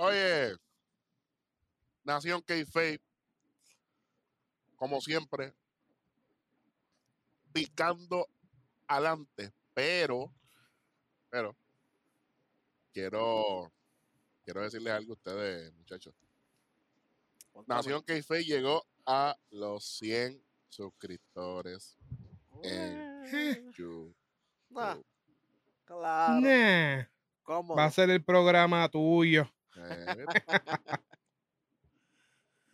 Oye, Nación K-Fape, como siempre, picando adelante, pero, pero, quiero, quiero decirles algo a ustedes, muchachos. Nación K-Fape llegó a los 100 suscriptores en YouTube. Nah, claro. Nah, ¿Cómo? va a ser el programa tuyo. Eh,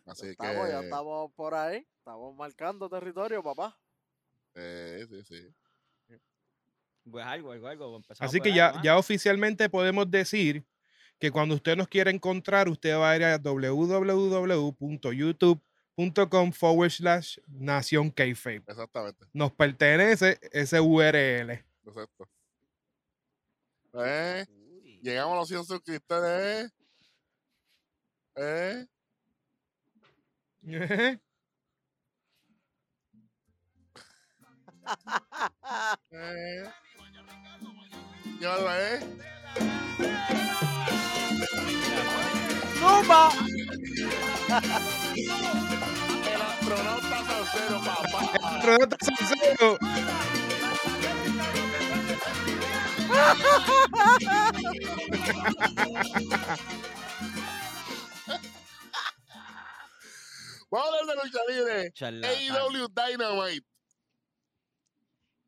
Así estamos, ya que, estamos por ahí. Estamos marcando territorio, papá. eh, sí, sí. Pues algo, algo, algo. empezamos Así que ya, ya oficialmente podemos decir que cuando usted nos quiera encontrar, usted va a ir a www.youtube.com forward slash Nación Kayfabe. Exactamente. Nos pertenece ese URL. Exacto. Eh, llegamos a los 100 suscriptores. Eh, eh, eh. Vez. ¡Zumba! El astronauta salsero, papá. Astronauta Salcedo. Vamos a hablar de lucha libre. AEW Dynamite.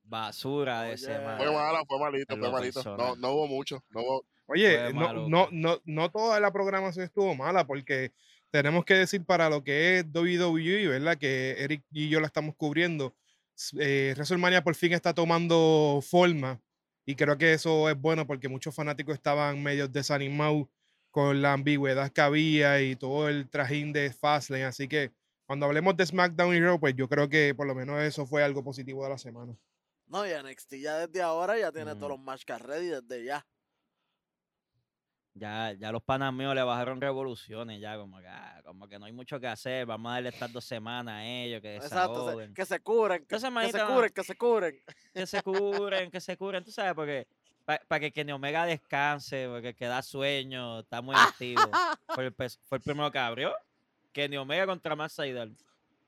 Basura de Oye. semana. Fue mala, fue malito, fue malito. No, personal. no hubo mucho. No hubo, Oye, no, no, no, no toda la programación estuvo mala porque tenemos que decir para lo que es WWE, ¿verdad? Que Eric y yo la estamos cubriendo. Eh, WrestleMania por fin está tomando forma y creo que eso es bueno porque muchos fanáticos estaban medio desanimados con la ambigüedad que había y todo el trajín de Fastlane. Así que cuando hablemos de SmackDown y Raw, pues yo creo que por lo menos eso fue algo positivo de la semana. No, y NXT ya desde ahora ya tiene todos Mm. los match cards ready desde ya. Ya, ya los panas míos le bajaron revoluciones, ya como que, ah, como que no hay mucho que hacer, vamos a darle estas dos semanas a ellos, que Exacto, se- que se curen, que, que se curen, que se curen. que se curen, que se curen, tú sabes, porque para que Kenny Omega descanse, porque que da sueño, está muy activo. Fue el, pes- fue el primero que abrió. Kenny Omega contra Matt Sydal.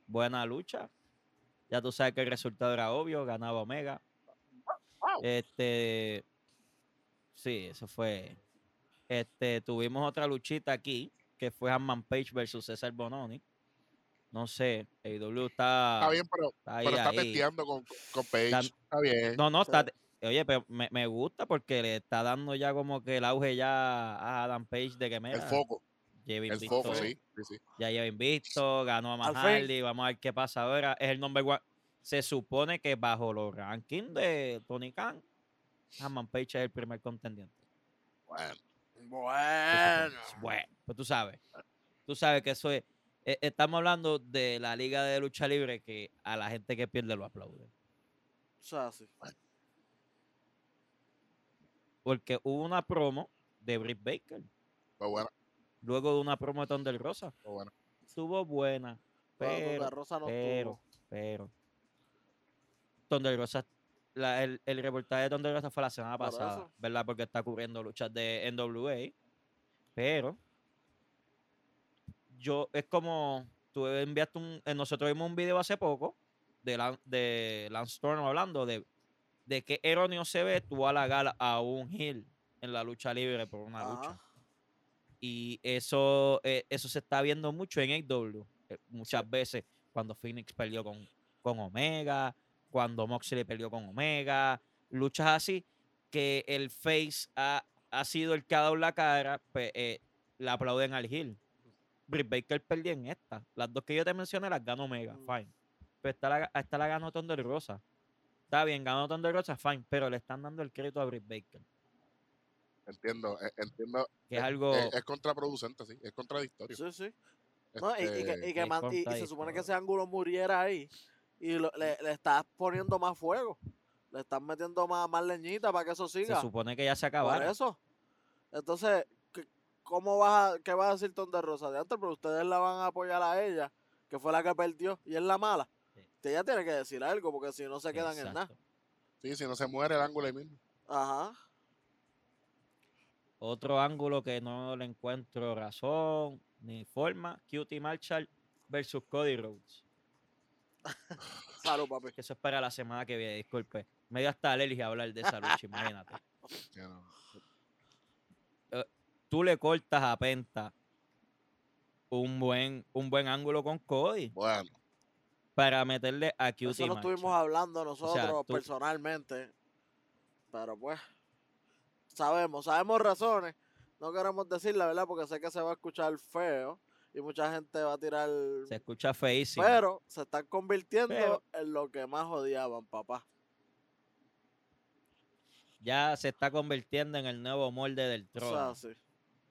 Buena lucha. Ya tú sabes que el resultado era obvio, ganaba Omega. Este. Sí, eso fue. Este, tuvimos otra luchita aquí, que fue Hanman Page versus César Bononi. No sé, AEW está, Está bien, pero, está ahí, pero está ahí. testeando con, con Page. Está bien. No, no, Sí. está. Oye, pero me, me gusta porque le está dando ya como que el auge ya a Adam Page de que mira, el foco. lleva El foco, sí. sí, sí. ya lleva invicto, ganó a. Mahardy, vamos a ver qué pasa ahora. Es el number one. Se supone que bajo los rankings de Tony Khan, Hammond Page es el primer contendiente. Bueno, Bueno. Bueno, pues tú sabes. Tú sabes que eso es. eh, Estamos hablando de la liga de lucha libre que a la gente que pierde lo aplaude. O sea, sí. Porque hubo una promo de Britt Baker. fue bueno, Luego de una promo de Thunder Rosa. fue bueno. Estuvo buena. Pero, Pero, Rosa no pero, estuvo. pero. Thunder Rosa. la- el, el reportaje de Thunder Rosa fue la semana Por pasada, eso. ¿verdad? Porque está cubriendo luchas de NWA. Pero. Yo, es como. Tú enviaste un. eh, Nosotros vimos un video hace poco de, Lan- de Lance Storm hablando de, de qué erróneo se ve tú halagar a un heel en la lucha libre por una lucha. Y eso, eh, eso se está viendo mucho en AEW. eh, muchas veces cuando Phoenix perdió con, con Omega, cuando Moxley perdió con Omega, luchas así que el face ha, ha sido el que ha dado la cara, pues eh, le aplauden al heel. Britt Baker perdió en esta. Las dos que yo te mencioné las ganó Omega, Mm. fine. Pero esta la, esta la ganó Thunder Rosa. Está bien, ganó Thunder Rosa, fine, pero le están dando el crédito a Britt Baker. Entiendo, eh, entiendo. Que es Eh, algo... eh, es contraproducente, sí. Es contradictorio. Sí, sí. No, y, y que, Este, y, que es man- y- y se supone que ese ángulo muriera ahí. Y lo- le, le estás poniendo más fuego. Le estás metiendo más, más leñita para que eso se siga. supone que ya se Por acabara. eso. Entonces, ¿qué- ¿cómo vas a, qué va a decir Tonde Rosa de antes? Pero ustedes la van a apoyar a ella, que fue la que perdió, y es la mala. Ella tiene que decir algo, porque si no se quedan en nada. Exacto. Sí, si no se muere el ángulo ahí mismo. Ajá. Otro ángulo que no le encuentro razón ni forma. Cutie Marshall versus Cody Rhodes. Salud, papi. Que eso es para la semana que viene, disculpe. Me dio hasta alergia a hablar de esa lucha, imagínate. No. Tú le cortas a Penta un buen, un buen ángulo con Cody Bueno, para meterle a Cutie Eso lo Marshall. estuvimos hablando nosotros tú- personalmente. Pero pues, sabemos, sabemos razones. No queremos decirla, ¿verdad? Porque sé que se va a escuchar feo y mucha gente va a tirar. Se escucha feísimo. Pero se están convirtiendo Pero- en lo que más odiaban, papá. ya se está convirtiendo en el nuevo molde del O trono. sea, sí.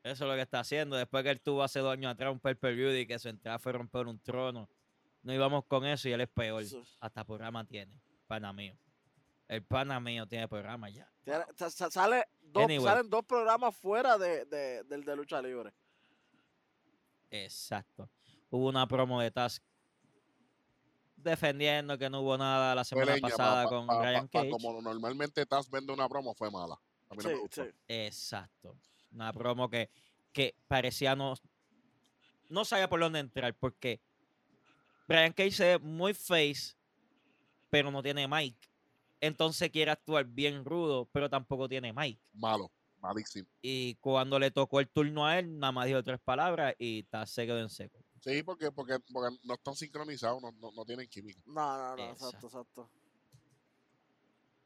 Eso es lo que está haciendo. Después que él tuvo hace dos años atrás un pay-per-view y que su entrada fue romper un trono. No íbamos con eso y él es peor. Hasta programa tiene. Pana mío. El pana mío tiene programa ya. Tiene- sale dos, Anyway. Salen dos programas fuera de, de- del de lucha libre. Exacto. Hubo una promo de Task defendiendo que no hubo nada la semana leña, pasada pa- con pa- Ryan pa- Cage. como normalmente Taz vende una promo, fue mala. A mí no me gustó. sí. Exacto. Una promo que, que parecía no. No sabía por dónde entrar, porque Brian Cage se ve muy face, pero no tiene mic. Entonces quiere actuar bien rudo, pero tampoco tiene mic. Malo, malísimo. Y cuando le tocó el turno a él, nada más dijo tres palabras y está se quedó en seco. Sí, porque, porque, porque no están sincronizados, no, no, no tienen química. No, no, no, Exacto. exacto.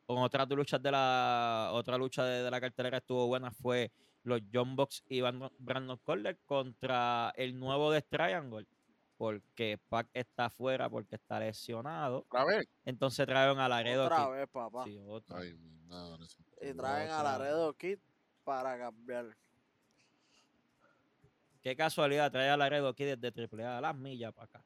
Con otras luchas de la otra lucha de, de la cartelera estuvo buena fue los John Box y Brandon- Brandon Cutler contra el nuevo de Triangle. Porque Pac está afuera porque está lesionado. Otra vez. Entonces trajeron a Laredo Otra Kid. vez, papá. Sí, otra. Ay, mi madre. y traen a. Laredo Kid para cambiar. Qué casualidad traer a Laredo Kid desde AAA a las millas para acá.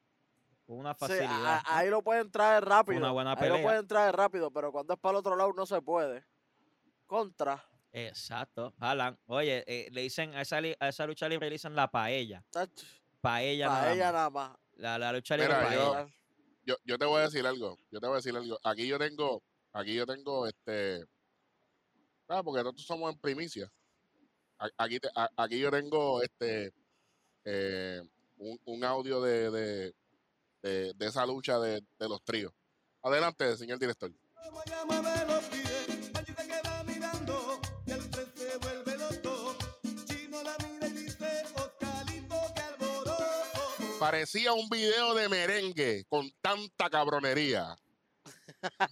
Con una Sí, facilidad. a- a- ahí lo pueden traer rápido. Una buena ahí pelea. lo pueden traer rápido, pero cuando es para el otro lado no se puede. Contra. Exacto. Jalan. Oye, eh, le dicen a esa, a esa lucha libre le dicen la paella. Para Paella nada ella más. nada más. La, la lucha libre Mira, yo- paella. Yo, yo te voy a decir algo. Yo te voy a decir algo. Aquí yo tengo, aquí yo tengo este. Ah, porque nosotros somos en primicia. Aquí, te- aquí yo tengo este eh, un, un audio de, de, de, de esa lucha de, de los tríos. Adelante, señor director. Parecía un video de merengue con tanta cabronería.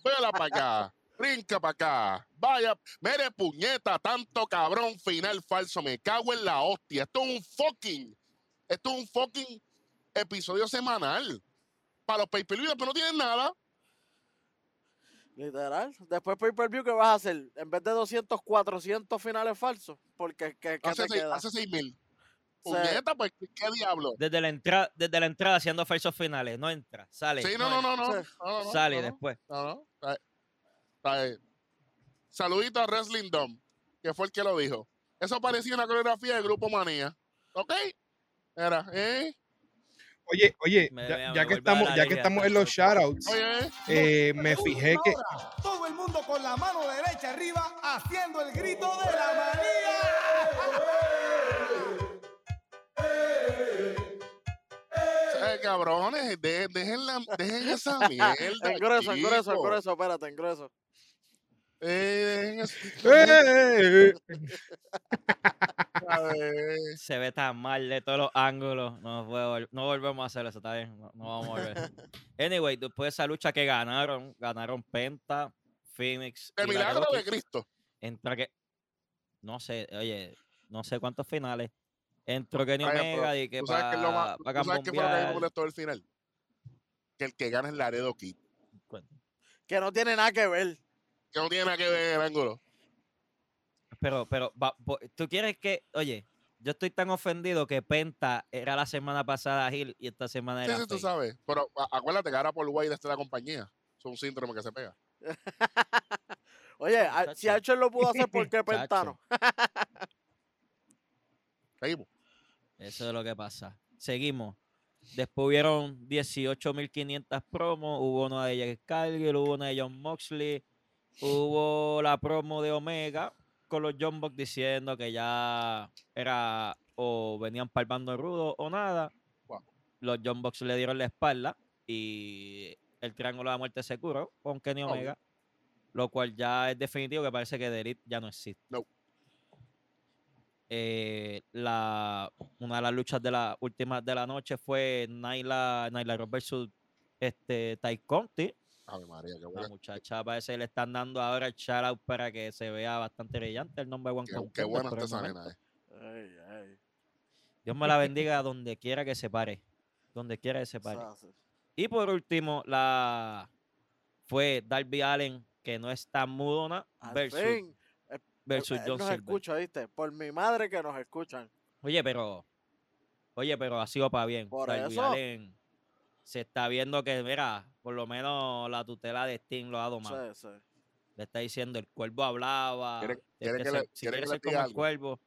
Véala para acá. Brinca para acá. Vaya, mere puñeta, tanto cabrón final falso. Me cago en la hostia. Esto es un fucking, esto es un fucking episodio semanal. Para los pay-per-view, pero no tienen nada. Literal. Después pay per view, ¿qué vas a hacer? En vez de 200, 400 finales falsos. Porque ¿qué, qué Hace te seis, queda? hace seis mil. Puñeta, pues, ¿qué, qué diablo? Desde la entrada, desde la entrada haciendo falsos finales. No entra. Sale. Sí, no, no, no, no. Sale después. No, no. Saludito a Wrestling Dom, que fue el que lo dijo. Eso parecía una coreografía de Grupo Manía. ¿Ok? Era, ¿eh? Oye, oye, Me- ya, ya que estamos, ya que estamos en los shoutouts, Oye, eh, me fijé que todo el mundo con la mano derecha arriba haciendo el grito de la manía. Eh, cabrones, de- dejen, la- dejen esa mierda. En grueso, en grueso, en chicos. grueso, espérate, en grueso. Eh, dejen esa- ¡Eh! eh, Se ve tan mal de todos los ángulos. No, puedo no volvemos a hacer eso, está bien. No, no vamos a volver. Anyway, después de esa lucha que ganaron, ganaron Penta, Phoenix. De milagro de. Cristo. Entra que. No sé, oye, no sé cuántos finales. Entró Kenny Omega y que ¿Tú sabes qué es lo más- para tú sabes qué fue lo que me molestó del final? Que el que gana es Laredo Kid. Que no tiene nada que ver. Que no tiene nada que ver el ángulo. Pero, pero, tú quieres que, oye, yo estoy tan ofendido que Penta era la semana pasada Gil y esta semana Sí, era sí, tú face. sabes. Pero acuérdate que ahora por White está la compañía. Es un síndrome que se pega. Oye, a- si. Archer lo pudo hacer, ¿por qué. Pentano? Seguimos. Eso es lo que pasa. Seguimos. Después hubieron 18.500 promos. Hubo una de Jake Cargill, hubo una de John Moxley, hubo la promo de Omega con los John Bucks diciendo que ya era o venían palmando rudo o nada. Wow. Los John Bucks le dieron la espalda y el triángulo de la muerte se curó con Kenny Obvio. Omega, lo cual ya es definitivo que parece que The Elite ya no existe. No. Eh, la, una de las luchas de la última de la noche fue Nyla, Nyla Rose versus este, Ty Conti. Ave María, qué La buena, muchacha parece que le están dando ahora el shout out para que se vea bastante brillante el nombre One qué, qué Contender buena está momento. nena, eh. Ey, ey, Dios me la bendiga donde quiera que se pare. Donde quiera que se pare. Y por último, la fue Darby Allen, que no es tan mudona, versus, versus él John nos Silver. escucha, ¿viste? Por mi madre que nos escuchan. Oye, pero. Oye, pero ha sido para bien. Por Darby eso. Se está viendo que, mira, por lo menos la tutela de Sting lo ha domado. Sí, sí. Le está diciendo, el cuervo hablaba. ¿Quiere- tienes quiere que que le- ser- si quiere que quieres le ser como diga el cuervo,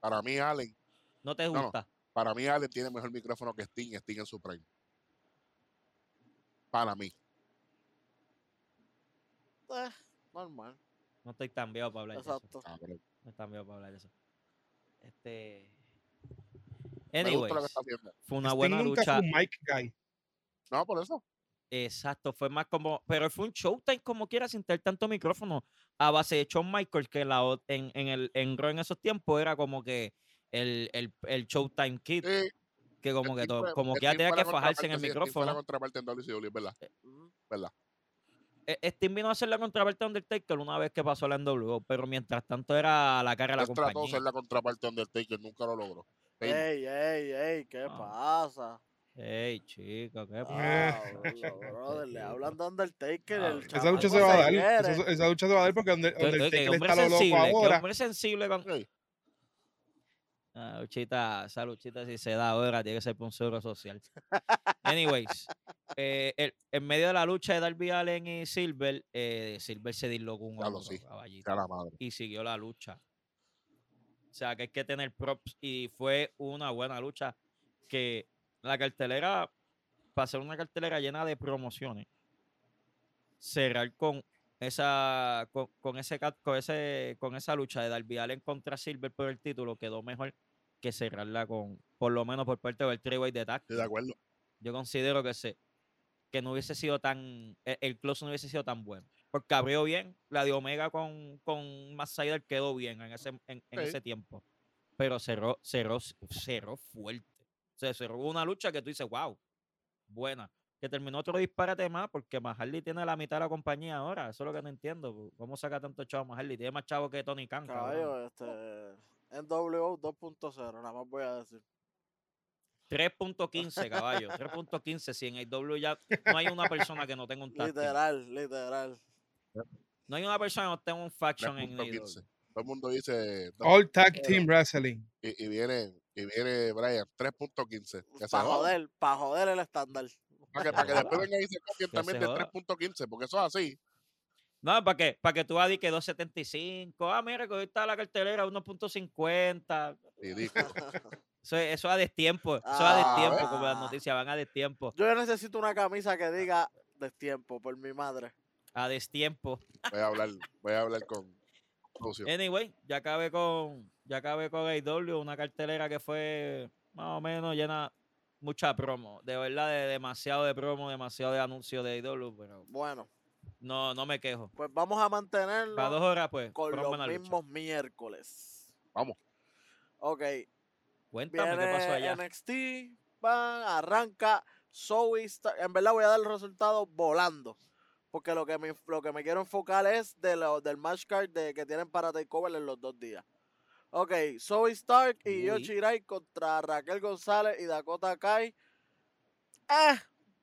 Para mí, Allen, no te no. gusta. para mí, Allen tiene mejor micrófono que Sting, Sting en su prime. Para mí. Eh, normal. No estoy tan viejo para hablar de eso. Exacto. Cabrón. No estoy tan viejo para hablar de eso. Este. Anyways, fue una Sting buena nunca lucha. fue un mic guy. No, por eso. Exacto, fue más como. Pero fue un showtime como quiera sin tener tanto micrófono. A base de Shawn Michael, que la, en, en, el, en en esos tiempos era como que el, el, el Showtime Kid. Sí, que como que, como que ya tenía que fajarse en el sí, micrófono. contraparte en WCW, ¿verdad? ¿Verdad? Eh, Sting vino a hacer la contraparte de Undertaker una vez que pasó la NWO, pero mientras tanto era la cara de la Él trató de compañía. ser la contraparte de Undertaker, nunca lo logró. Ey, Ey, ey, ey, ¿qué Ah. pasa? Ey, chico, qué Eh. pasa? Brother, le hablan de Undertaker. Ah, el esa Esa lucha se va a dar. Esa, esa lucha se va a dar porque Under- Que- que- que Undertaker hombre está lo loco ahora. hombre sensible con, Ah, luchita, esa luchita si se da ahora tiene que ser por un seguro social. Anyways, eh, el- en medio de la lucha de Darby Allen y Silver, eh, Silver se dislocó un sí. madre. y siguió la lucha. O sea, que hay que tener props y fue una buena lucha que la cartelera, para ser una cartelera llena de promociones, cerrar con esa con, con ese con ese con esa lucha de Darby Allin contra Silver por el título quedó mejor que cerrarla con por lo menos por parte del triway de tag Estoy de acuerdo. yo considero que se que no hubiese sido tan e- el close no hubiese sido tan bueno porque abrió bien la de Omega con con Sydal quedó bien en ese en, en Sí. ese tiempo pero cerró cerró cerró fuerte o sea, cerró una lucha que tú dices wow buena que terminó otro disparate más porque Mahardy tiene la mitad de la compañía ahora eso es lo que no entiendo cómo saca tanto chavo Mahardy tiene más chavo que Tony Khan cabrón. Caballo, este. NWO 2.0, nada más voy a decir. 3.15 caballo 3.15 si en el W ya no hay una persona que no tenga un tag team. Literal, literal. No hay una persona que no tenga un faction en 3.15. AEW. Todo el mundo dice. no, All Tag Pero- Team Wrestling. y, y viene, y viene Brian, 3.15. Que se Para joder, para joder el estándar. Para que, para que después vengan y se copien también de joda. 3.15, porque eso es así. No, para que, para que tú vas a que 2.75. Ah, mira, que hoy está la cartelera 1.50. Ridículo. Eso, es- eso a destiempo. Eso a destiempo, como las Ah. noticias van a destiempo. Yo necesito una camisa que diga destiempo, por mi madre. A destiempo. Voy a hablar, voy a hablar con Lucio. Anyway, ya acabé con, ya acabé con AEW, una cartelera que fue más o menos llena mucha promo. De verdad, de demasiado de promo, demasiado de anuncio de AEW, pero Bueno, no, no me quejo. pues vamos a mantenerlo Para dos horas, pues, con los mismos miércoles. Vamos. Ok, Cuéntame qué pasó viene allá. NXT, van, arranca, Zoe. En verdad voy a dar los resultados volando. Porque lo que me, lo que me quiero enfocar es de lo, del match card de, que tienen para Takeover en los dos días. Ok, Zoe Stark y. Yoshi Rai contra Raquel González y Dakota Kai. Eh,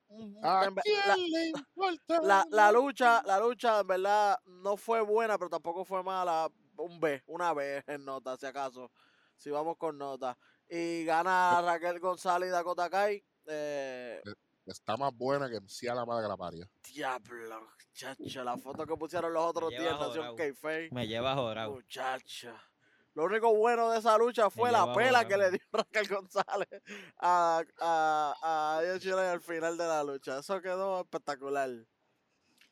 mm, ¿A en ve- quién la- le importa? la, la lucha, la lucha en verdad no fue buena, pero tampoco fue mala. Un B, una B en nota, si acaso. Si vamos con nota. Y gana Raquel González y Dakota Kai. Eh, Está más buena que sea la madre que la parió. diablo, chacha, la foto que pusieron los otros días, Nación jorao. Kayfabe. Me lleva jorado. Muchacha. Lo único bueno de esa lucha fue la pela que le dio Raquel González a, a, a al final de la lucha. Eso quedó espectacular.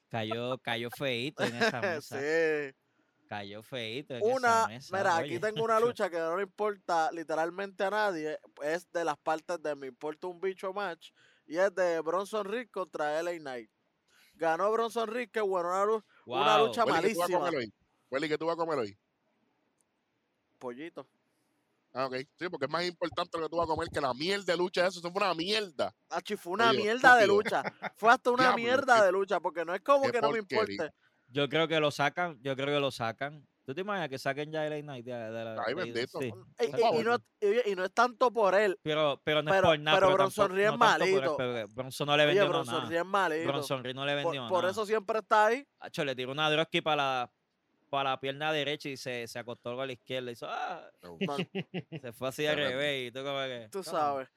Cayó, cayó feíto en esa mesa. sí. Cayó feíto. en Una, esa mesa, mira, aquí tengo una lucha que no le importa literalmente a nadie. Es de las partes de Me Importa un Bicho Match. Y es de Bronson Reed contra LA Knight. Ganó Bronson Reed, que bueno, una, una lucha Welly, ¿qué tú vas a malísima. comer hoy? Welly, ¿qué tú vas a comer hoy? Pollito. Ah, ok. Sí, porque es más importante lo que tú vas a comer que la mierda de lucha. Eso, eso fue una mierda. Achi, fue una Oye, mierda de lucha. Fue hasta una Diablo, mierda qué- de lucha, porque no es como que no me importe. Yo creo que lo sacan, yo creo que lo sacan. ¿Tú te imaginas que saquen ya el Night de, de la Ay, bendito. sí. Y, Por y- y favor. no, y- y no es tanto por él. Pero, pero no es Pero- por nada. pero Pero, Bronson Reed es no tanto por él, malito. Bronson no le Oye, vendió no Bronson nada. Reed es malito. Bronson Reed no le vendió Por, por nada. eso siempre está ahí. Acho, le tiró una droski para la, para la pierna derecha y se, se acostó con la izquierda. Hizo, ah, No, se fue así al Tremendo. revés. Y tú como que. tú "Come on, sabes.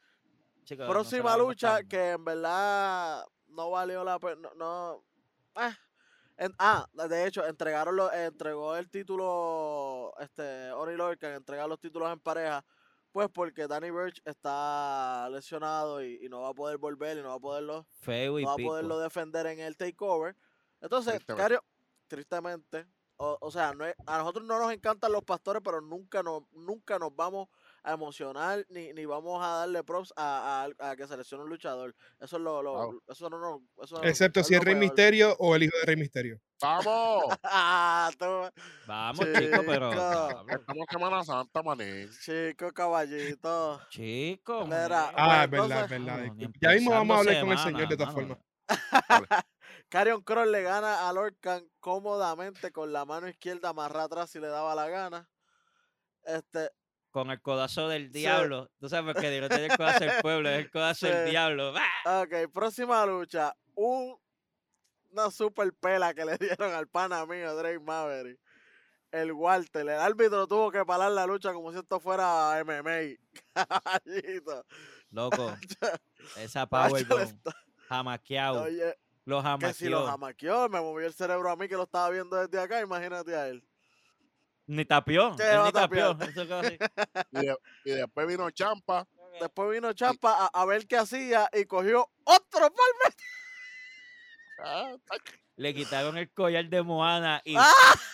chico, no se Próxima lucha que en verdad no valió la pena. No, no- eh. En- ah, de hecho, entregaron lo- entregó el título este Ori Lorcan, entregar los títulos en pareja, pues porque Danny Birch está lesionado y, y no va a poder volver y no va a poderlo, Feo y no va a poderlo defender en el takeover. Entonces, Tristemente. Cario, tristemente, o, o sea, no es- a nosotros no nos encantan los pastores, pero nunca nos, nunca nos vamos a emocionar ni, ni vamos a darle props a, a- a que seleccione un luchador. Eso es lo, lo- Wow. eso no, no, eso Excepto si es Rey. Misterio o el hijo de Rey Misterio. ¡Vamos! Ah, Vamos, chico, pero. Chico. diablo, Estamos en Semana Santa, mané. chico caballito. Chico. Mira. Ah, es pues, verdad, es verdad. No, ni disculpe. Ya mismo vamos a hablar empezando con el señor de semana, todas formas. Carion Cross le gana a Lorcan cómodamente con la mano izquierda amarrada atrás si le daba la gana. Este, Con el codazo del diablo. Tú sabes porque digo, es el codazo del pueblo, es el codazo del Sí. diablo. ¡Ah! Ok, próxima lucha. Un, una super pela que le dieron al pana mío, Drake Maverick. El Walter, el árbitro tuvo que parar la lucha como si esto fuera MMA. Caballito. Loco, esa Powerbomb, jamaqueado, Oye, los que si lo jamaqueó. jamaqueó, me movió el cerebro a mí que lo estaba viendo desde acá, imagínate a él. Ni tapió, ¿Qué él ni tapió. Y, de- y después vino Champa. Después vino Champa a, a ver qué hacía y cogió otro palme. Ah, Le quitaron el collar de Moana y ¡Ah!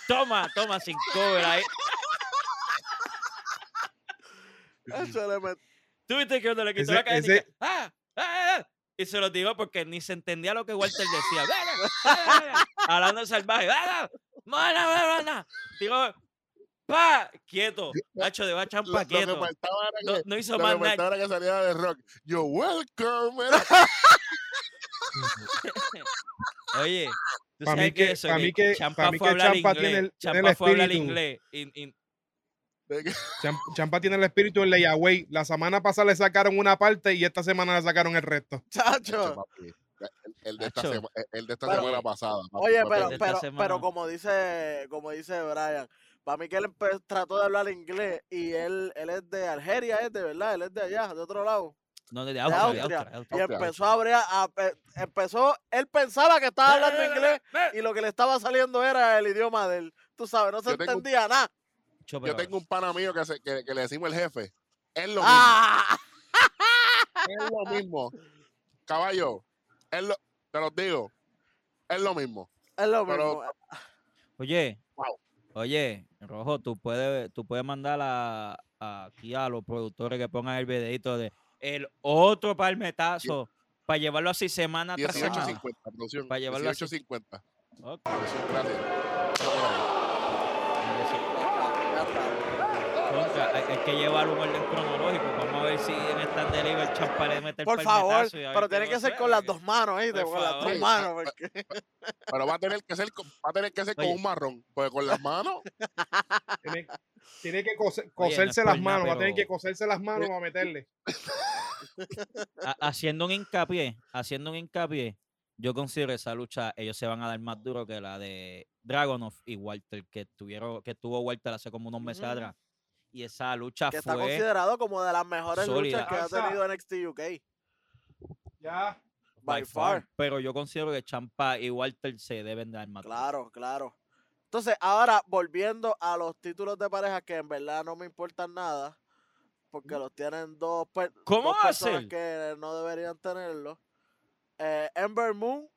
toma, toma, sin cover ahí. Eso le met- ¿Tú viste que cuando le quitó Ese- la cadena y ese- que, ¡Ah! ¡Ah! Ah", Y se lo tiró porque ni se entendía lo que Walter decía. "Ah, ah, ah, ah", Hablando salvaje. ¡Ah! ah. Tiró. ¡Pa! Quieto. Nacho de va Lo, champa lo que quieto. No, que, no hizo más nada. que saliera de rock. Yo, welcome. Oye, tú sabes que, eso, pa' que mí que- Champa fue a hablar inglés. Champa fue a hablar inglés. Champa tiene el espíritu en Layaway. La semana pasada le sacaron una parte y esta semana le sacaron el resto. Chacho. El, el de esta, Nacho. sema- el de esta Pero- semana pasada. papi, Oye, papi. pero, pero, semana. pero como dice, como dice Brian, para mí que él trató de hablar inglés y él, él es de Algeria, es de verdad, él es de allá, de otro lado. No, de De Austria, de Austria. Austria, de Y Austria. Empezó a abrir, a- pe- empezó, él pensaba que estaba hablando inglés y lo que le estaba saliendo era el idioma de él. Tú sabes, no se un- entendía nada. Yo tengo un pana mío que, se- que, que le decimos el jefe. Es lo ¡Ah! mismo. Es lo mismo. Caballo, es lo, te lo digo. Es lo mismo. Es lo Pero- mismo. Oye, Wow. oye, Rojo, tú puedes, tú puedes mandar a, a- aquí a los productores que pongan el videito de el otro palmetazo para llevarlo así semana tras semana. 18.50, producción. Para llevarlo así. 18.50. Ok. Producción, gracias. Contra, hay, hay que llevar un orden cronológico. Vamos a ver si en esta delivery el champa le mete el Por favor, pero tiene que ser con las dos manos, ¿viste? Por Con las dos manos. porque- Pero va a tener que ser, con- va a tener que ser con un marrón. Porque con las manos. Tiene, tiene que cose- Oye, no coserse las nada, manos. Va a tener que coserse las manos para meterle. ha- haciendo un hincapié, haciendo un hincapié, yo considero esa lucha, ellos se van a dar más duro que la de Dragonov y Walter, que tuvieron, que tuvo Walter hace como unos meses atrás. Y esa lucha que está fue considerado como de las mejores sólida. luchas que ha tenido NXT UK. Ya. By far. Pero yo considero que Champa y Walter se deben dar más. Claro, claro. Entonces, ahora volviendo a los títulos de pareja que en verdad no me importan nada, porque los tienen dos, per- ¿Cómo dos personas que no deberían tenerlo. Eh, Ember Moon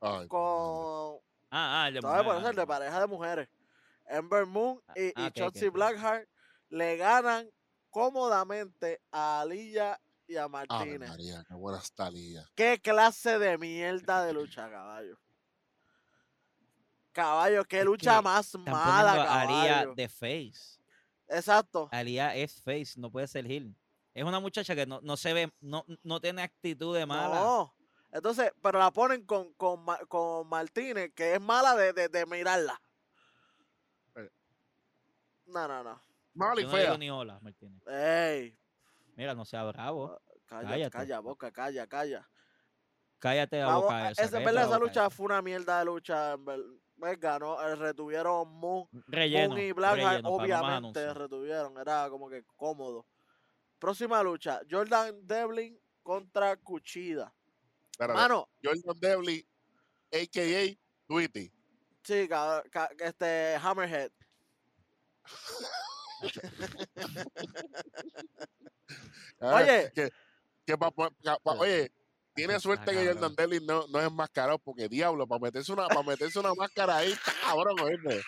Ay, con... Ah, ah, el de ¿Sabes? Por mujer, eso el de pareja de mujeres. Ember Moon Ah, y, ah. Blackheart le ganan cómodamente a Aliyah y a Martínez. María, qué buena está Lía. ¿Qué clase de mierda de lucha, caballo? Caballo, qué Es lucha que más Están mala, a caballo. de face. Exacto. Alia es face, no puede ser heel. Es una muchacha que no, no se ve, no, no tiene actitud de mala. No. Entonces, pero la ponen con, con, con Martínez, que es mala de, de, de mirarla. Eh. No, no, no. Mala y Yo no le digo fea. ni hola, Martínez. Ey, Mira, no sea bravo. calla, Cállate. calla, boca, calla, calla. Cállate la Vamos, boca esa. esa, en cállate verdad, la esa boca lucha esa. fue una mierda de lucha. en ver- ganó, eh, retuvieron Moon, Relleno. Moon y Blackheart, relleno, para no más obviamente anuncios. retuvieron. Era como que cómodo. Próxima lucha, Jordan Devlin contra Cuchida. Espérate, Mano, Jordan Devlin, a.k.a. Tweety. sí, ca- ca- este Hammerhead. Ah, Oye. Que, que pa- pa- pa- oye, tiene suerte que. Jordan Devlin no, no es enmascarado, porque diablo, para meterse una, para meterse una máscara ahí, está cabrón, oíste.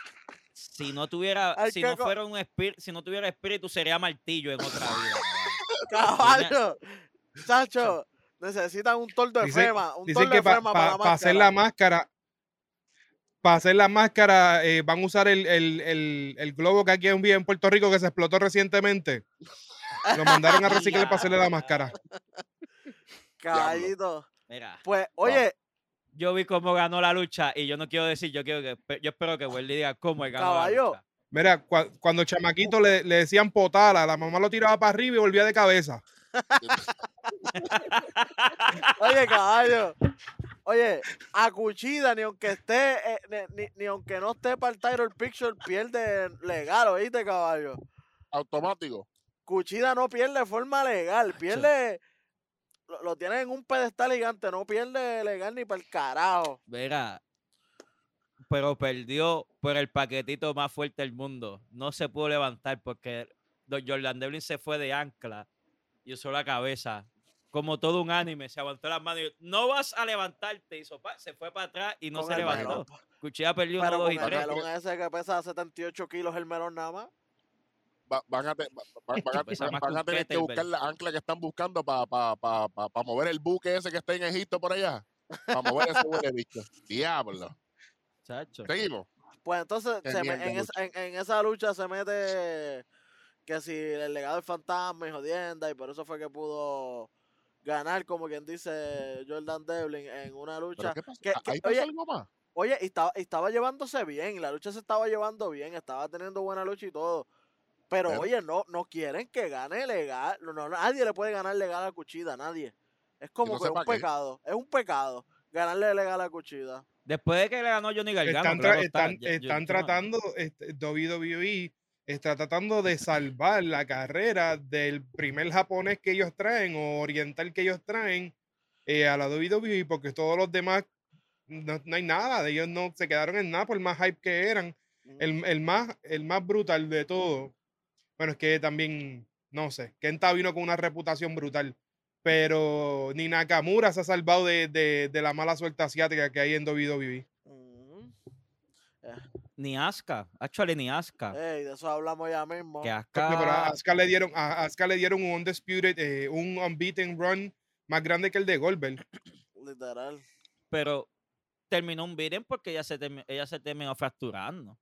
Si no tuviera, Hay si no co- fuera un espíritu, si no tuviera espíritu, sería martillo en otra vida. caballo. Chacho, necesitan un toldo de Dicen- fema, un Dicen toldo que de para fema para la hacer la máscara. Para hacer la máscara, eh, van a usar el, el, el, el globo que aquí envía en Puerto Rico que se explotó recientemente. Lo mandaron a reciclar para hacerle la máscara. Caballito. Mira, Pues, oye, yo vi cómo ganó la lucha y yo no quiero decir, yo quiero que, yo espero que Wendy diga cómo él ganó Caballo. la lucha. Mira, cua- cuando chamaquito le, le decían potala, la mamá lo tiraba para arriba y volvía de cabeza. oye, caballo. Oye, a Cuchida, ni aunque esté, eh, ni, ni- ni aunque no esté para el title picture, pierde legal, ¿oíste, caballo? Automático. Cuchida no pierde de forma legal, pierde. Lo, lo tienen en un pedestal gigante, no pierde legal ni para el carajo. Mira, pero perdió por el paquetito más fuerte del mundo. No se pudo levantar porque Don Jordan Devlin se fue de ancla y usó la cabeza. Como todo un anime, se aguantó las manos y no vas a levantarte. Hizo pa- se fue para atrás y no Con se el levantó. melón. Cuchilla perdió uno, dos y el tres. melón ese que pesa 78 kilos el melón nada más. Va- van, a va- van van- tener que buscar la ancla que están buscando para pa, pa, pa- pa mover el buque ese que está en Egipto por allá. Para mover ese huele bicho. Diablo. Chacho. Seguimos. Pues entonces se me- en, esa, en, en esa lucha se mete que si el legado del fantasma y jodienda y por eso fue que pudo ganar, como quien dice Jordan Devlin en una ¿Pero lucha. qué pasó? que- ¿Ah, que- ¿Ahí pasó oye, algo más? Oye, y estaba, y estaba llevándose bien, la lucha se estaba llevando bien, estaba teniendo buena lucha y todo. Pero, Pero- oye, no, no quieren que gane legal. No, no, nadie le puede ganar legal a Cuchida, nadie. Es como no que sé un qué. pecado. Es un pecado ganarle legal a Cuchida. Después de que le ganó Johnny Gargano, Están, tra- claro está, están, ya- yo- están yo tratando, este, WWE está tratando de salvar la carrera del primer japonés que ellos traen o oriental que ellos traen eh, a la WWE porque todos los demás no, no hay nada, de ellos no se quedaron en nada por más hype que eran. Mm. El, el más, el más brutal de todo, bueno, es que también, no sé, Kenta vino con una reputación brutal, pero ni Nakamura se ha salvado de, de- de la mala suerte asiática que hay en WWE. Mm. Ni Asuka, actually ni Asuka. Ey, de eso hablamos ya mismo. que No, pero a Asuka le dieron, a Asuka le dieron un undisputed, eh, un unbeaten run más grande que el de Goldberg. Literal. pero terminó un beating porque ella se, termi- ella se terminó fracturando.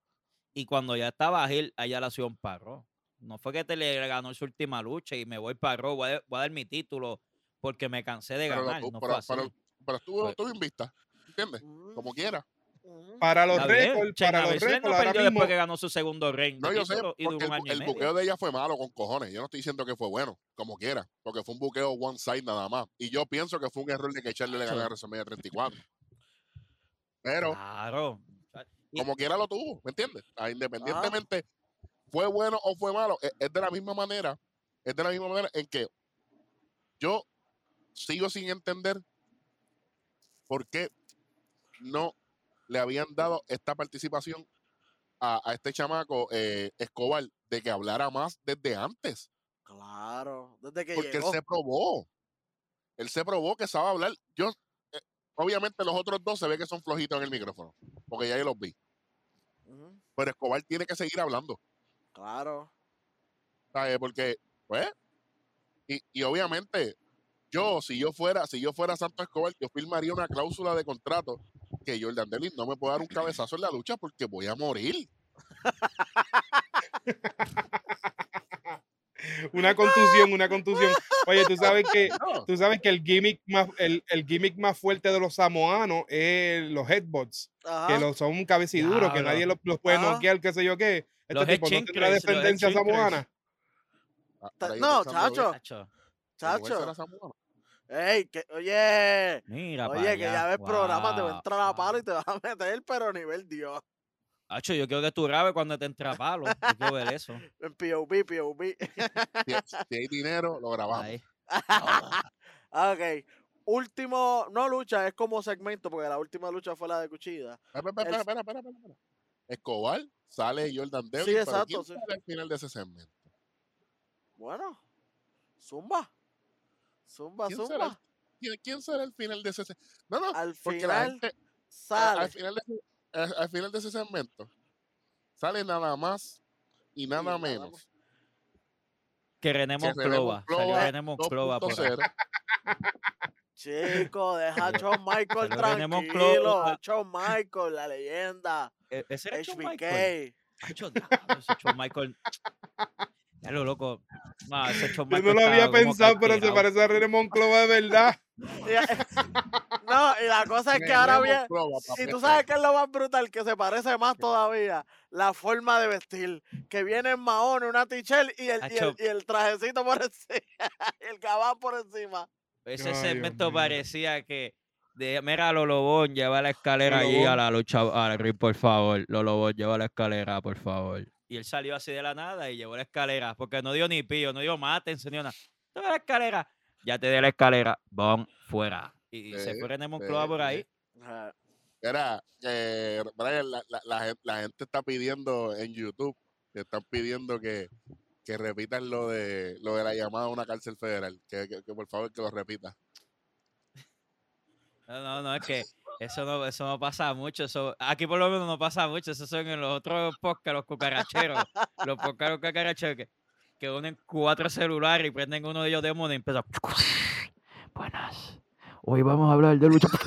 Y cuando ya estaba Gil, ella la un parro. No fue que te le ganó su última lucha y me voy parro, voy a, voy a dar mi título porque me cansé de Pero, lo ganar. tu- no pero- fue así. pero- pero estuvo, Fue- estuvo invicta. ¿Entiendes? Mm, Como quiera. Para los récords, para los récords, no ahora mismo, después que ganó su segundo de No, yo sé, porque el, medio. buqueo de ella fue malo con cojones. Yo no estoy diciendo que fue bueno, como quiera, porque fue un buqueo one side nada más. Y yo pienso que fue un error de que echarle le ganara a WrestleMania 34. Pero, Claro. como quiera lo tuvo, ¿me entiendes? Ah, independientemente, fue bueno o fue malo, e- es, de la misma manera, es de la misma manera en que yo sigo sin entender por qué no le habían dado esta participación a, a este chamaco eh, Escobar de que hablara más desde antes. Claro. Desde que Porque llegó. él se probó. Él se probó que sabe hablar. Yo, eh, obviamente, los otros dos se ve que son flojitos en el micrófono. Porque ya yo los vi. Pero Escobar tiene que seguir hablando. Claro. ¿sabes? Porque, pues, y, y obviamente, yo, si yo fuera, si yo fuera Santos Escobar, yo firmaría una cláusula de contrato que Jordan Dennis no me puede dar un cabezazo en la lucha porque voy a morir. Una contusión, una contusión. Oye, tú sabes que, tú sabes que el gimmick más, el, el gimmick más fuerte de los samoanos es los headbots, que Ajá. los, son cabeciduros, que nadie los, los puede noquear, qué sé yo qué. Este Los tipo no tendrá descendencia samoana. ah, no, chacho. Chacho, Ey, que, oye. Mira Oye, que ya ves programas, te va a Wow, entrar a wow. palo y te vas a meter, pero a nivel Dios. Hacho, yo quiero que tú grabes cuando te entra palo. Yo quiero ver eso. En POV, POV. Si, si hay dinero, lo grabamos. Ahí. ok. Último, no lucha, es como segmento, porque la última lucha fue la de Cuchilla. Espera, espera, El- espera, espera, espera, espera. Escobar sale Jordan Devlin, Sí, exacto, ¿quién sí. sale al final de ese segmento? Bueno, Zumba. Zumba, ¿Quién será, Zumba. el, quién, será el final de ese segmento? No, no, Al porque la final gente, a- sale. al, final de, ese- al- al final de ese segmento sale nada más y nada menos. Que René Monclova. Salió René Monclova por ahí. 2.0. Chico, deja a Shawn Michael tranquilo. Monclova. Shawn Michael, la leyenda. E- Ese era HBK. Michael. Diablo, ese Shawn Michael. Ya lo loco. No, ese Yo no lo había pensado, pero se parece a René Monclova de verdad. No, y la cosa es que René ahora papi, Y tú sabes que es lo más brutal, que se parece más todavía la forma de vestir. Que viene en mahón, una t-shirt y el, y, el, y el trajecito por encima. y el gabán por encima. Ese segmento parecía que. De, mira, Lolobón, lleva la escalera allí a la lucha. Al ring, por favor. Lolobón, lleva la escalera, por favor. Y él salió así de la nada y llevó la escalera. Porque no dio ni pío, no dio mátense ni nada. Toma la escalera. Ya te di la escalera. Bon, fuera. Y, y se Sí, fue René Monclova sí, por sí. ahí. Ajá. Era, eh, Brian, la, la, la gen- la gente está pidiendo en YouTube, están pidiendo que, que repitan lo de lo de la llamada a una cárcel federal. Que, que- que por favor que lo repita. No, no, no, es que eso no, eso no pasa mucho. Eso, aquí por lo menos no pasa mucho. Eso son en los otros podcasts, los cucaracheros. los podcasts los cucaracheros que, que unen cuatro celulares y prenden uno de ellos de mono y empieza. Buenas. Hoy vamos a hablar de lucha.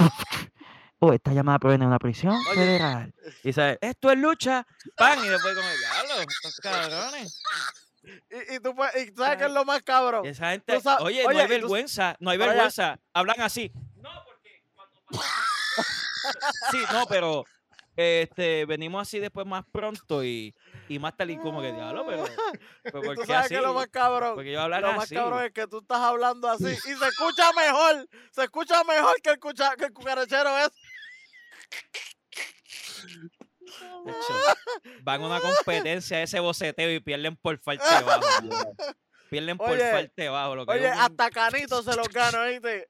Oh, esta llamada proviene de una prisión Oye. federal. Y sabe, esto es lucha. ¡Pan! Y después como, diablo, estos cabrones. Y, y tú puedes- y sabes que es lo más cabrón. Y esa gente, oye, no hay tú- vergüenza, no hay vergüenza. Hablan así. No, porque cuando Sí, no, pero este, venimos así después más pronto y, y más tal y como que diablo, pero, pero Y ¿por tú qué sabes así? que lo más cabrón. Porque yo hablar Lo más así. cabrón es que tú estás hablando así y se escucha mejor. Se escucha mejor que el, cucha- que el cucarachero es. Hecho, van a una competencia ese boceteo y pierden por falta de bajo. Pierden por falta de bajo. Lo que Oye, un hasta Canito se los gana, ¿viste?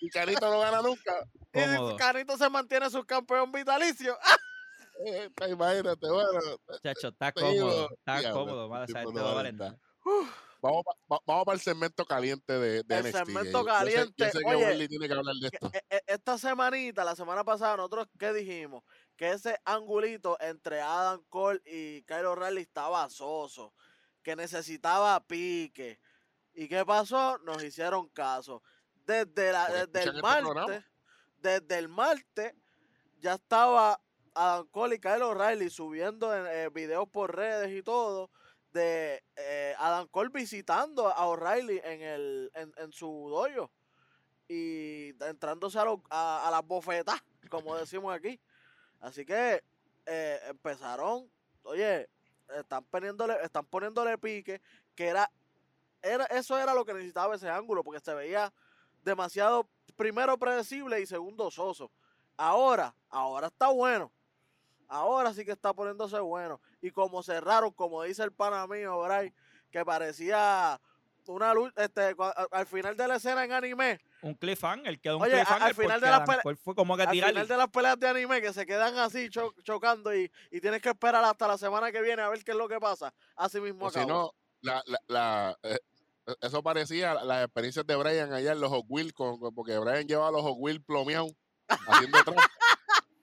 Y, y Carito no gana nunca. Y cómodo. Canito se mantiene su campeón vitalicio. Eh, imagínate, bueno. Chacho, está cómodo, está diablo, cómodo. mala, no. Vamos, va- vamos para el segmento caliente de, de El NXT. segmento yo- yo sé- caliente, Yo sé, que oye, Welly tiene que hablar de esto. Esta semanita, la semana pasada, nosotros, ¿qué dijimos? Que ese angulito entre Adam Cole y Kyle O'Reilly estaba soso. Que necesitaba pique. ¿Y qué pasó? Nos hicieron caso. Desde, la, desde el este martes, desde el martes, ya estaba Adam Cole y Kyle O'Reilly subiendo en, eh, videos por redes y todo de eh, Adam Cole visitando a O'Reilly en, en, su dojo y entrándose a, los- a, las bofetas, como decimos aquí. Así que eh, empezaron, oye, están poniéndole, están poniéndole pique, que era, eso era lo que necesitaba ese ángulo, porque se veía demasiado, primero predecible y segundo soso. Ahora, ahora está bueno. Ahora sí que está poniéndose bueno. Y como cerraron, como dice el pana mío, Bray, que parecía una luz, este, al final de la escena en anime, Un cliffhanger, quedó un Oye, a- al cliffhanger final de la Adam pele- Cole fue como que al tirarle. final de las peleas de anime que se quedan así cho- chocando y, y tienes que esperar hasta la semana que viene a ver qué es lo que pasa. Así mismo O si acabó. no, la, la, la, eh, eso parecía la- las experiencias de Brian allá en los Hot Wheels, con- porque Brian llevaba los Hot Wheels plomeados haciendo trampa.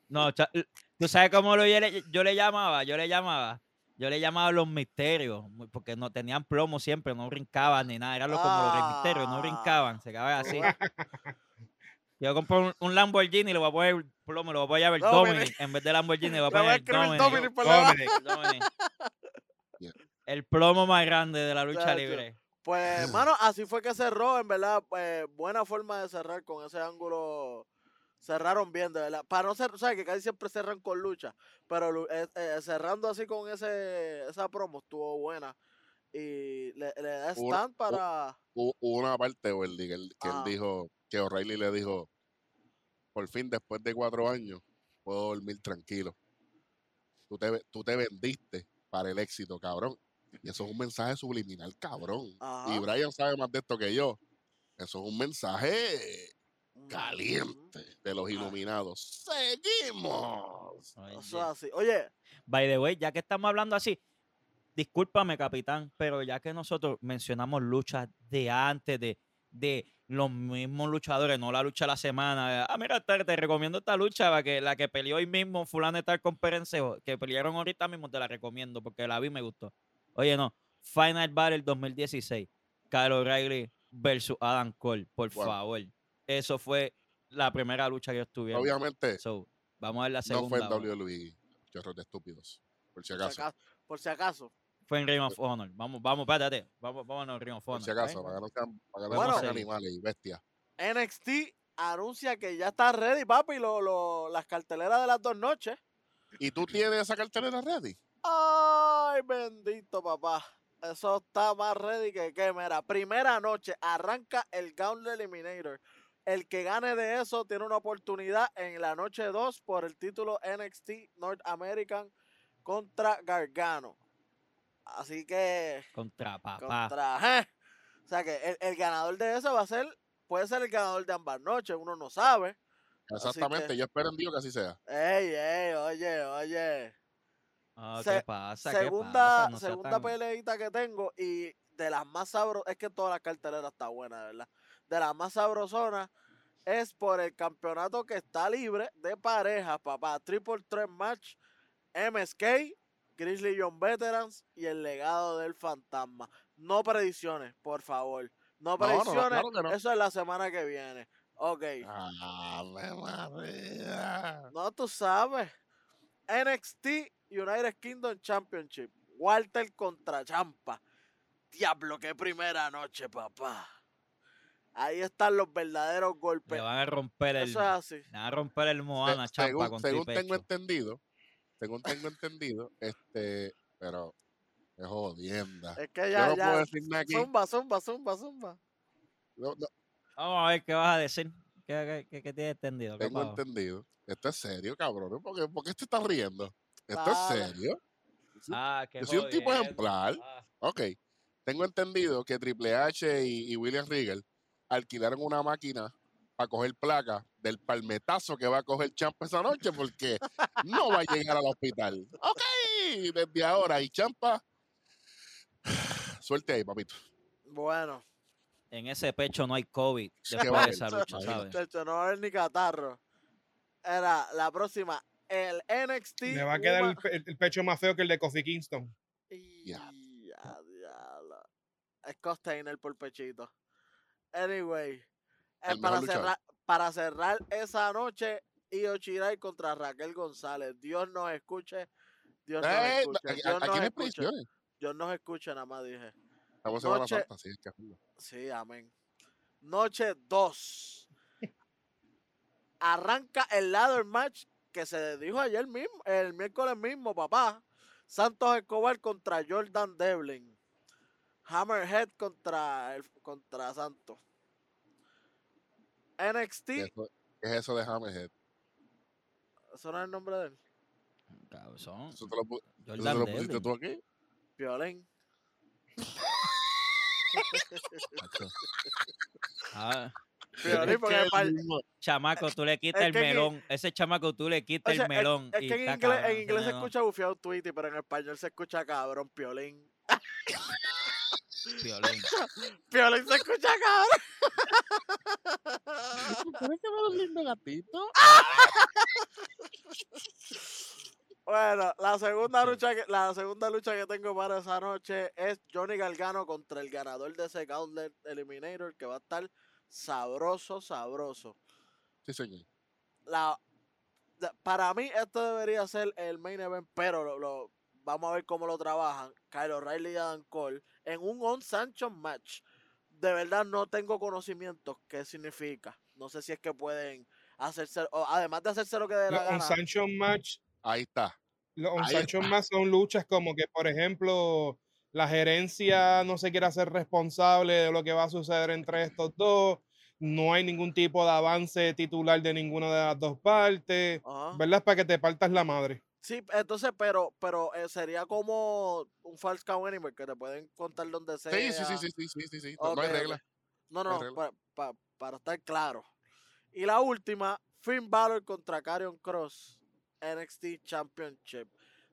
No, ¿Tú sabes cómo lo, yo, le, yo le llamaba? Yo le llamaba. Yo le llamaba los misterios, porque no tenían plomo siempre, no brincaban ni nada. Eran los, como los misterios, no Ah. brincaban, se quedaban así. Yo compré un, un Lamborghini y le voy a poner plomo, le voy a poner el Dominic. Dominic. En vez de Lamborghini le voy a poner Dominic. Dominic. Dominic. El Dominic. Yeah. El plomo más grande de la lucha Chacho. libre. Pues, mano, así fue que cerró, en verdad. Pues, buena forma de cerrar con ese ángulo. Cerraron bien, de verdad. Para no ser, sabes que casi siempre cerran con lucha. Pero eh, eh, cerrando así con ese esa promo estuvo buena. Y le, le da stand para. Hubo una parte, Weldy, que, él, que él dijo, que O'Reilly le dijo, por fin, después de cuatro años, puedo dormir tranquilo. Tú te, tú te vendiste para el éxito, cabrón. Y eso es un mensaje subliminal, cabrón. Y. Brian sabe más de esto que yo. Eso es un mensaje caliente de los Ah. iluminados. Seguimos. Eso es Oye. así. Oye, By the way, ya que estamos hablando así, discúlpame, capitán, pero ya que nosotros mencionamos luchas de antes, de, de los mismos luchadores, no la lucha de la semana. Ah, mira, te, te recomiendo esta lucha, la que, la que peleó hoy mismo, fulano de tal con Perencejo, que pelearon ahorita mismo, te la recomiendo porque la vi y me gustó. Oye, no, Final Battle 2016, Kyle O'Reilly versus Adam Cole, por Wow. favor. Eso fue la primera lucha que yo estuve viendo. Obviamente, So, vamos a ver la no fue segunda. en. WWE, chorros de estúpidos. Por si por si acaso. Por si acaso. Fue en Ring of Honor. Vamos, vamos, espérate. Vamos, vámonos a Ring of Honor. Por si ¿está acaso, bien? para que no sean, para que no Bueno. sean animales y bestias. NXT anuncia que ya está ready, papi, lo, lo- las carteleras de las dos noches. ¿Y tú tienes esa cartelera ready? Ay, bendito papá. Eso está más ready que qué, mira. Primera noche, arranca el Gauntlet Eliminator. El que gane de eso tiene una oportunidad en la noche 2 por el título NXT North American contra Gargano. Así que Contra papá. contra. ¿eh? O sea que el, el ganador de eso va a ser, puede ser el ganador de ambas noches, uno no sabe. Exactamente, que- yo espero en Dios que así sea. Ey, ey, oye, oye. Ah, Se- ¿Qué pasa? ¿Qué segunda pasa? No sea segunda tan- peleita que tengo y de las más sabrosas, es que toda la cartelera está buena, de ¿verdad? De las más sabrosonas es por el campeonato que está libre de parejas, papá. Triple Threat Match, MSK, Grizzly Young Veterans y el legado del fantasma. No predicciones, por favor. No No, no, predicciones, claro que no. eso es la semana que viene. Ok. Ave María. No, tú sabes. NXT United Kingdom Championship. Walter contra Champa. Diablo, qué primera noche, papá. Ahí están los verdaderos Le golpes. van a romper el. Eso es así. Le van a romper el Moana Se- Champa según con según tengo entendido, según tengo entendido, este, pero es jodienda. Es que Yo ya, no puedo ya. decir nada aquí. Zumba, zumba, zumba, zumba. No, no, Vamos a ver qué vas a decir. ¿Qué, qué, qué, qué tienes entendido? ¿Qué tengo entendido. Esto es serio, cabrón. ¿Por qué, por qué te estás riendo? Esto es serio. Ah, qué Yo soy un tipo ejemplar. Ah, Ok. Tengo entendido que Triple H y, y William Regal alquilaron una máquina para coger placa del palmetazo que va a coger Champa esa noche porque no va a llegar al hospital. Ok, desde ahora. Y Champa, suerte ahí, papito. Bueno, En ese pecho no hay COVID después de esa lucha. ¿sabes? no va a haber ni catarro. Era la próxima. El NXT. Le va a quedar el, Woman- pe- el pecho más feo que el de Kofi Kingston. Ya. Y diablo. Es Costainer por pechito. Anyway. eh, El para, cerrar, para cerrar esa noche, Io Shirai contra Raquel González. Dios nos escuche. Dios nos Eh, escuche. ¿a- Dios ¿A, nos escuche. Dios nos escuche, nada más dije. Estamos en Semana Noche- Santa, sí, que. Sí, amén. Noche 2. Arranca el ladder match que se dijo ayer mismo, el miércoles mismo, papá. Santos Escobar contra Jordan Devlin. Hammerhead contra el, contra Santos. NXT, ¿Qué es eso- de Hammerhead? eso no es el nombre de él. Cabezón. ¿Eso te lo, pu- eso te Jordan lo pusiste Devlin. tú aquí? Ah, Piolín, Es porque que en el par- mismo- chamaco, tú le quitas es el que melón. Ese chamaco, tú le quitas el melón. Es que en inglés, cabrón, en inglés se escucha bufiado Tweety, pero en español se escucha cabrón, Piolín. Piolín. Piolín se escucha cabrón. ¿Tú crees que me lo lindo gatito? Bueno, la segunda lucha que la segunda lucha que tengo para esa noche es Johnny Gargano contra el ganador de ese Gauntlet Eliminator que va a estar sabroso, sabroso. Sí, señor. La para mí esto debería ser el main event, pero lo, lo- vamos a ver cómo lo trabajan. Kyle O'Reilly y Adam Cole en un on sanction match. De verdad no tengo conocimiento qué significa. No sé si es que pueden hacerse o además de hacerse lo que dé la Los gana. on-sanction match, Ahí está. los on-sanction está. match son luchas como que, por ejemplo, la gerencia no se quiere hacer responsable de lo que va a suceder entre estos dos. No hay ningún tipo de avance titular de ninguna de las dos partes. Ajá. ¿Verdad? Para que te partas la madre. Sí, entonces, pero, pero eh, sería como un false count anywhere que te pueden contar donde sea. Sí, sí, sí, sí, sí, sí, sí, sí. No hay regla. No, no no, regla. pa- pa- para estar claro. Y la última, Finn Balor contra Karrion Cross, NXT Championship.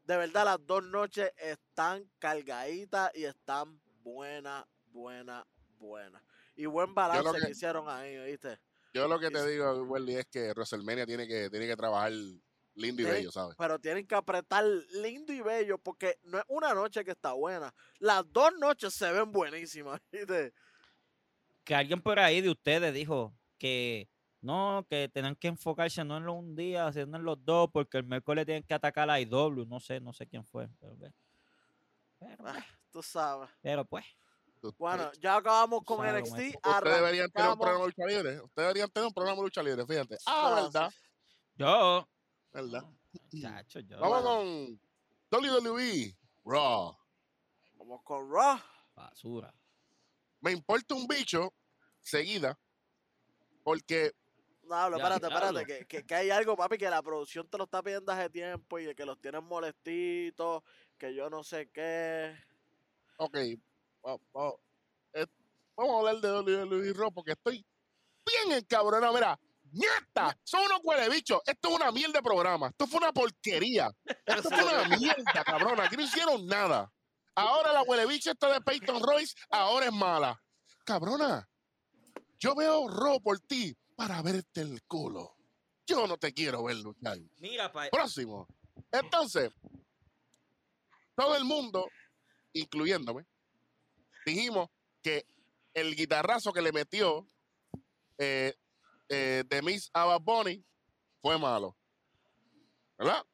De verdad, las dos noches están cargaditas y están buenas, buenas, buenas. Y buen balance que... que- hicieron ahí, ¿viste? Yo lo que te digo, Welly, es que WrestleMania tiene que, tiene que trabajar lindo y Sí. bello, ¿sabes? Pero tienen que apretar lindo y bello porque no es una noche que está buena. Las dos noches se ven buenísimas, ¿viste? Que alguien por ahí de ustedes dijo que no, que tenían que enfocarse no en lo un día, sino en los dos, porque el miércoles tienen que atacar a IW. No sé, no sé quién fue. Pero, ve. Pero, Ah, ve, Tú sabes. pero pues. Bueno, ya acabamos con Sabe, NXT. Ustedes deberían tener un programa de lucha libre. Ustedes deberían tener un programa de lucha libre, fíjate. Ah, Ah, verdad, Yo. verdad. Chacho, yo. Vamos con WWE Raw. Vamos con Raw. Basura. Me importa un bicho seguida porque Ya, espérate, espérate, que, que, que hay algo, papi, que la producción te lo está pidiendo hace tiempo y que los tienen molestitos, que yo no sé qué. Ok, va- va- eh, vamos a hablar de WWE Raw porque estoy bien encabronado. Mira, ¡nieta! Son unos huele bichos. Esto es una mierda de programa. Esto fue una porquería. Esto fue una mierda, cabrón. Aquí no hicieron nada. Ahora la huele bicha esta de Peyton Royce, ahora es mala. Cabrona, yo veo Raw por ti para verte el culo. Yo no te quiero ver luchar. Mira, pa. Próximo. Entonces, todo el mundo, incluyéndome, dijimos que el guitarrazo que le metió eh, eh, de Miss Ava Bunny fue malo. ¿Verdad?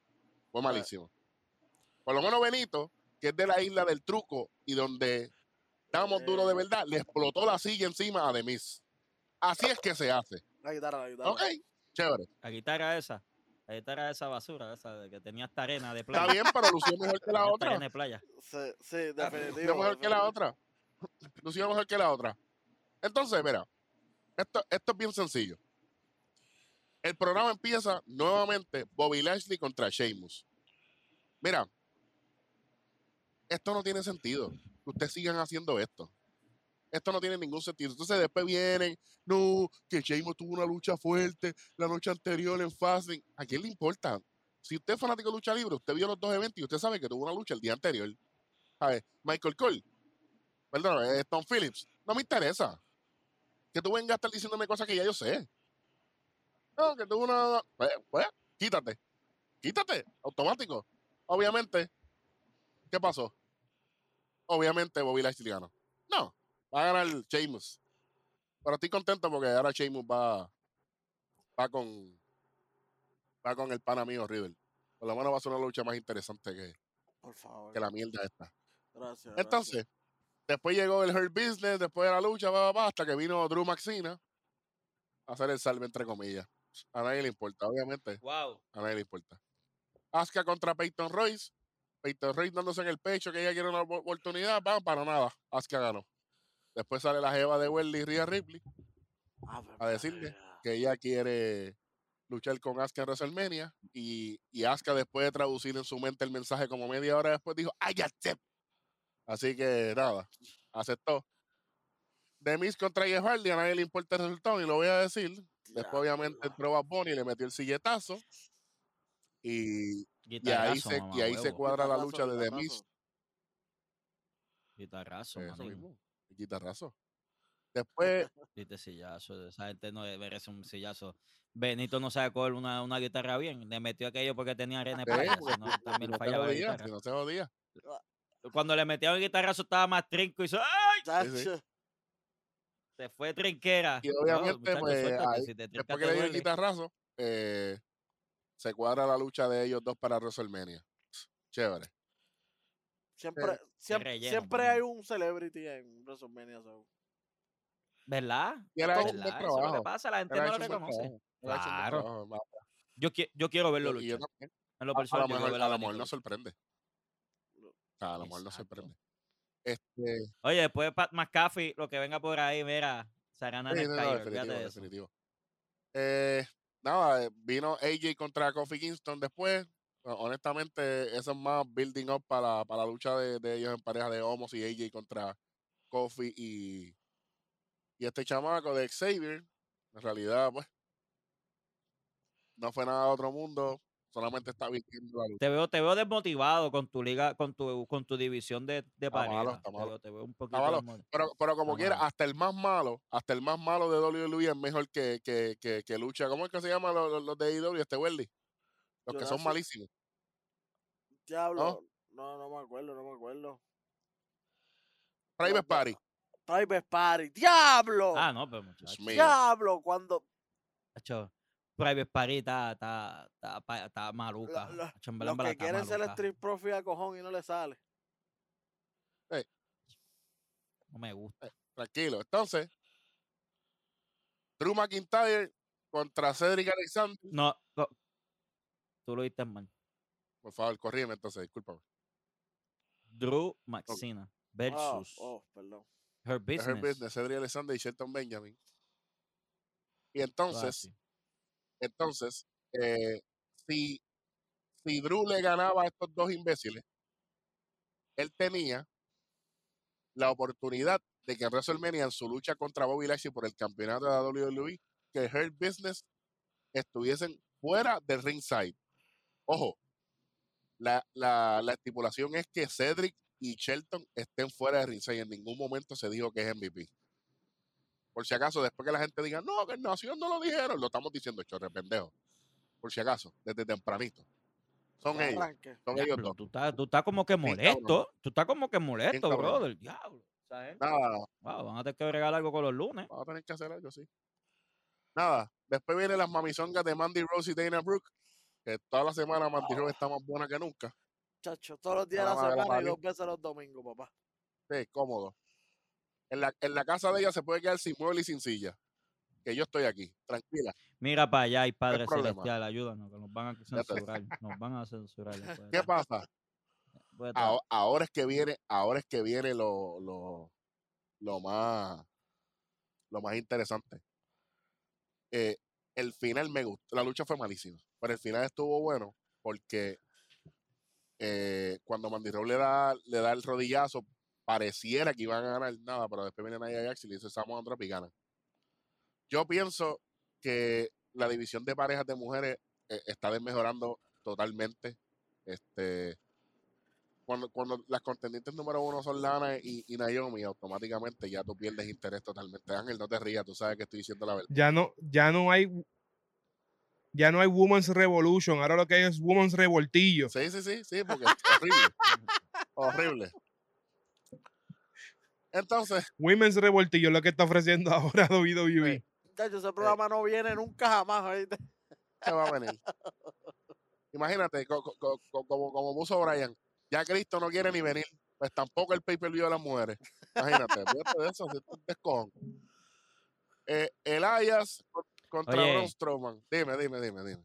Fue malísimo. Por lo menos Benito, que es de la isla del truco y donde estamos duros de verdad, le explotó la silla encima a Demis. Así es que se hace. La guitarra, la guitarra. Ok, chévere. La guitarra esa. La guitarra esa basura, esa de que tenía esta arena de playa. Está bien, pero lució mejor que la otra. arena de playa. Sí, sí, Lució mejor que la otra. Lució mejor que la otra. Entonces, mira, esto, esto es bien sencillo. El programa empieza nuevamente Bobby Lashley contra Sheamus. Mira, esto no tiene sentido. Que ustedes sigan haciendo esto. Esto no tiene ningún sentido. Entonces después vienen, no, que Sheamus tuvo una lucha fuerte la noche anterior en Fasting. ¿A quién le importa? Si usted es fanático de lucha libre, usted vio los dos eventos y usted sabe que tuvo una lucha el día anterior. ¿Sabes? Michael Cole, perdón, Tom Phillips, no me interesa. Que tú vengas a estar diciéndome cosas que ya yo sé. No, que tuvo una. Pues, pues, quítate. Quítate, automático. Obviamente, ¿qué pasó? Obviamente Bobby Lashley ganó. No, va a ganar Sheamus. Pero estoy contento porque ahora Sheamus va, va con va con el pana mío Riddle. Por lo menos va a ser una lucha más interesante que, Por favor. que la mierda esta. Gracias. Entonces, después llegó el Hurt Business, después de la lucha, va, hasta que vino Drew Maxina a hacer el salve, entre comillas. A nadie le importa, obviamente. Wow. A nadie le importa. Asuka contra Peyton Royce. Peyton Royce dándose en el pecho que ella quiere una op- oportunidad. Van para nada. Asuka ganó. Después sale la jeva de Welly, Rhea Ripley, a decirle que ella quiere luchar con Asuka en WrestleMania. Y, y Asuka, después de traducir en su mente el mensaje como media hora después, dijo, I accept. Así que nada, aceptó. The Miz contra Jeff Hardy, a nadie le importa el resultado, y lo voy a decir. Después, obviamente, Diablo. entró Bad Bunny y le metió el silletazo. Y, y ahí, se, y ahí se cuadra la lucha de The Miz. guitarrazo. Eso mismo, guitarrazo. Después, Diste sillazo. Esa gente no merece un sillazo. Benito no sabe coger una, una guitarra bien. Le metió aquello porque tenía arena para si no, también no fallaba jodía, no se jodía. Cuando le metieron el guitarrazo estaba más trinco y hizo ¡ay! Se fue trinquera. Y No, obviamente, muchacho, pues, suéltate, ahí, si te Después que le dio el guitarrazo, eh, se cuadra la lucha de ellos dos para WrestleMania. Chévere. Siempre, siempre, relleno, siempre hay un celebrity en WrestleMania. so. ¿Verdad? No lo reconoce. Claro. trabajo. Yo, qui- yo quiero verlo luchar. En lo A, personal, lo mejor, a a lo mejor luchar. sorprende. A lo mejor nos Exacto. sorprende. Este, Oye, después de Pat McAfee, lo que venga por ahí, mira, Sarana sí, en no, no, definitivo. Eh, nada, vino AJ contra Kofi Kingston después. Ho- Honestamente, eso es más building up para, para la lucha de, de ellos en pareja de Homos y AJ contra Kofi y, y este chamaco de Xavier. En realidad, pues, no fue nada de otro mundo. Solamente está vistiendo la lucha. Te veo, te veo desmotivado con tu liga, con tu, con tu división de, de Está malo, pareja. Te malo. veo, te veo un poquito malo. desmo- Pero, pero como quiera, malo. hasta el más malo, hasta el más malo de WWE es mejor que, que, que, que lucha. ¿Cómo es que se llama los, los- de AEW? Este Welly. Los que son malísimos. Diablo. No, no me acuerdo, no me acuerdo. Private Party. Private Party. ¡Diablo! Ah, no, pero muchacho. mío. ¡Diablo! Cuando. Macho, Private Party está, está, está, está maluca. lo- en verdad, Los que quieren ser. Street Profit a cojón y no le sale. No me gusta. Tranquilo. Entonces, Drew McIntyre contra Cedric Alexander. No, tú lo viste mal. Por favor, corrígeme entonces, discúlpame. Drew Maxina Oh, versus oh, perdón. Her Es Business. el business, Cedric Alexander y Shelton Benjamin. Y entonces, entonces, eh, si, si Drew le ganaba a estos dos imbéciles, él tenía la oportunidad de que en WrestleMania, en su lucha contra Bobby Lashley por el campeonato de la WWE, que Hurt Business estuviesen fuera del ringside. Ojo, la, la, la estipulación es que Cedric y Shelton estén fuera de ringside. En ningún momento se dijo que es MVP. Por si acaso, después que la gente diga, no, que en Nación no lo dijeron, lo estamos diciendo, chorre pendejo. Por si acaso, desde tempranito. Son ellos, son ellos dos. tú estás, tú estás como que molesto. Tú estás como que molesto, brother. Diablo. Nada, wow, van a tener que regalar algo con los lunes. Vamos a tener que hacer algo, sí. Nada, después vienen las mamizongas de Mandy Rose y Dana Brooke, que toda la semana Rose está más buena que nunca. Chacho, todos los días de la madre, la semana y dos veces los domingos, papá. Sí, cómodo. En la, en la casa de ella se puede quedar sin mueble y sin silla. Que yo estoy aquí, tranquila. Mira para allá y Padre problema. Celestial, ayúdanos, que nos van a censurar. Nos van a censurar. ¿Qué pasa? Aho- Ahora es que viene, ahora es que viene lo, lo, lo más lo más interesante. Eh, el final me gustó. La lucha fue malísima, pero el final estuvo bueno porque eh, cuando Mandy le da, le da el rodillazo, pareciera que iban a ganar nada, pero después viene Nia Jax y le dice Samoa y ganan. Yo pienso que la división de parejas de mujeres eh, está desmejorando totalmente. Este, cuando, cuando las contendientes número uno son Lana y, y Naomi, automáticamente ya tú pierdes interés totalmente. Ángel, no te rías, tú sabes que estoy diciendo la verdad. Ya no, ya no hay. Ya no hay Women's Revolution. Ahora lo que hay es Women's Revoltillo. Sí, sí, sí, sí, porque es horrible. horrible. Entonces, Women's Revoltillo es lo que está ofreciendo ahora WWE. Chacho, ese programa no viene nunca jamás, ¿oíste? ¿qué va a venir? Imagínate, co- co- co- co- como, como puso Brian, ya Cristo no quiere ni venir, pues tampoco el pay-per-view de las mujeres. Imagínate, de eso, si esto es un descojón. Eh, Elias contra Oye. Braun Strowman. Dime, dime, dime, dime.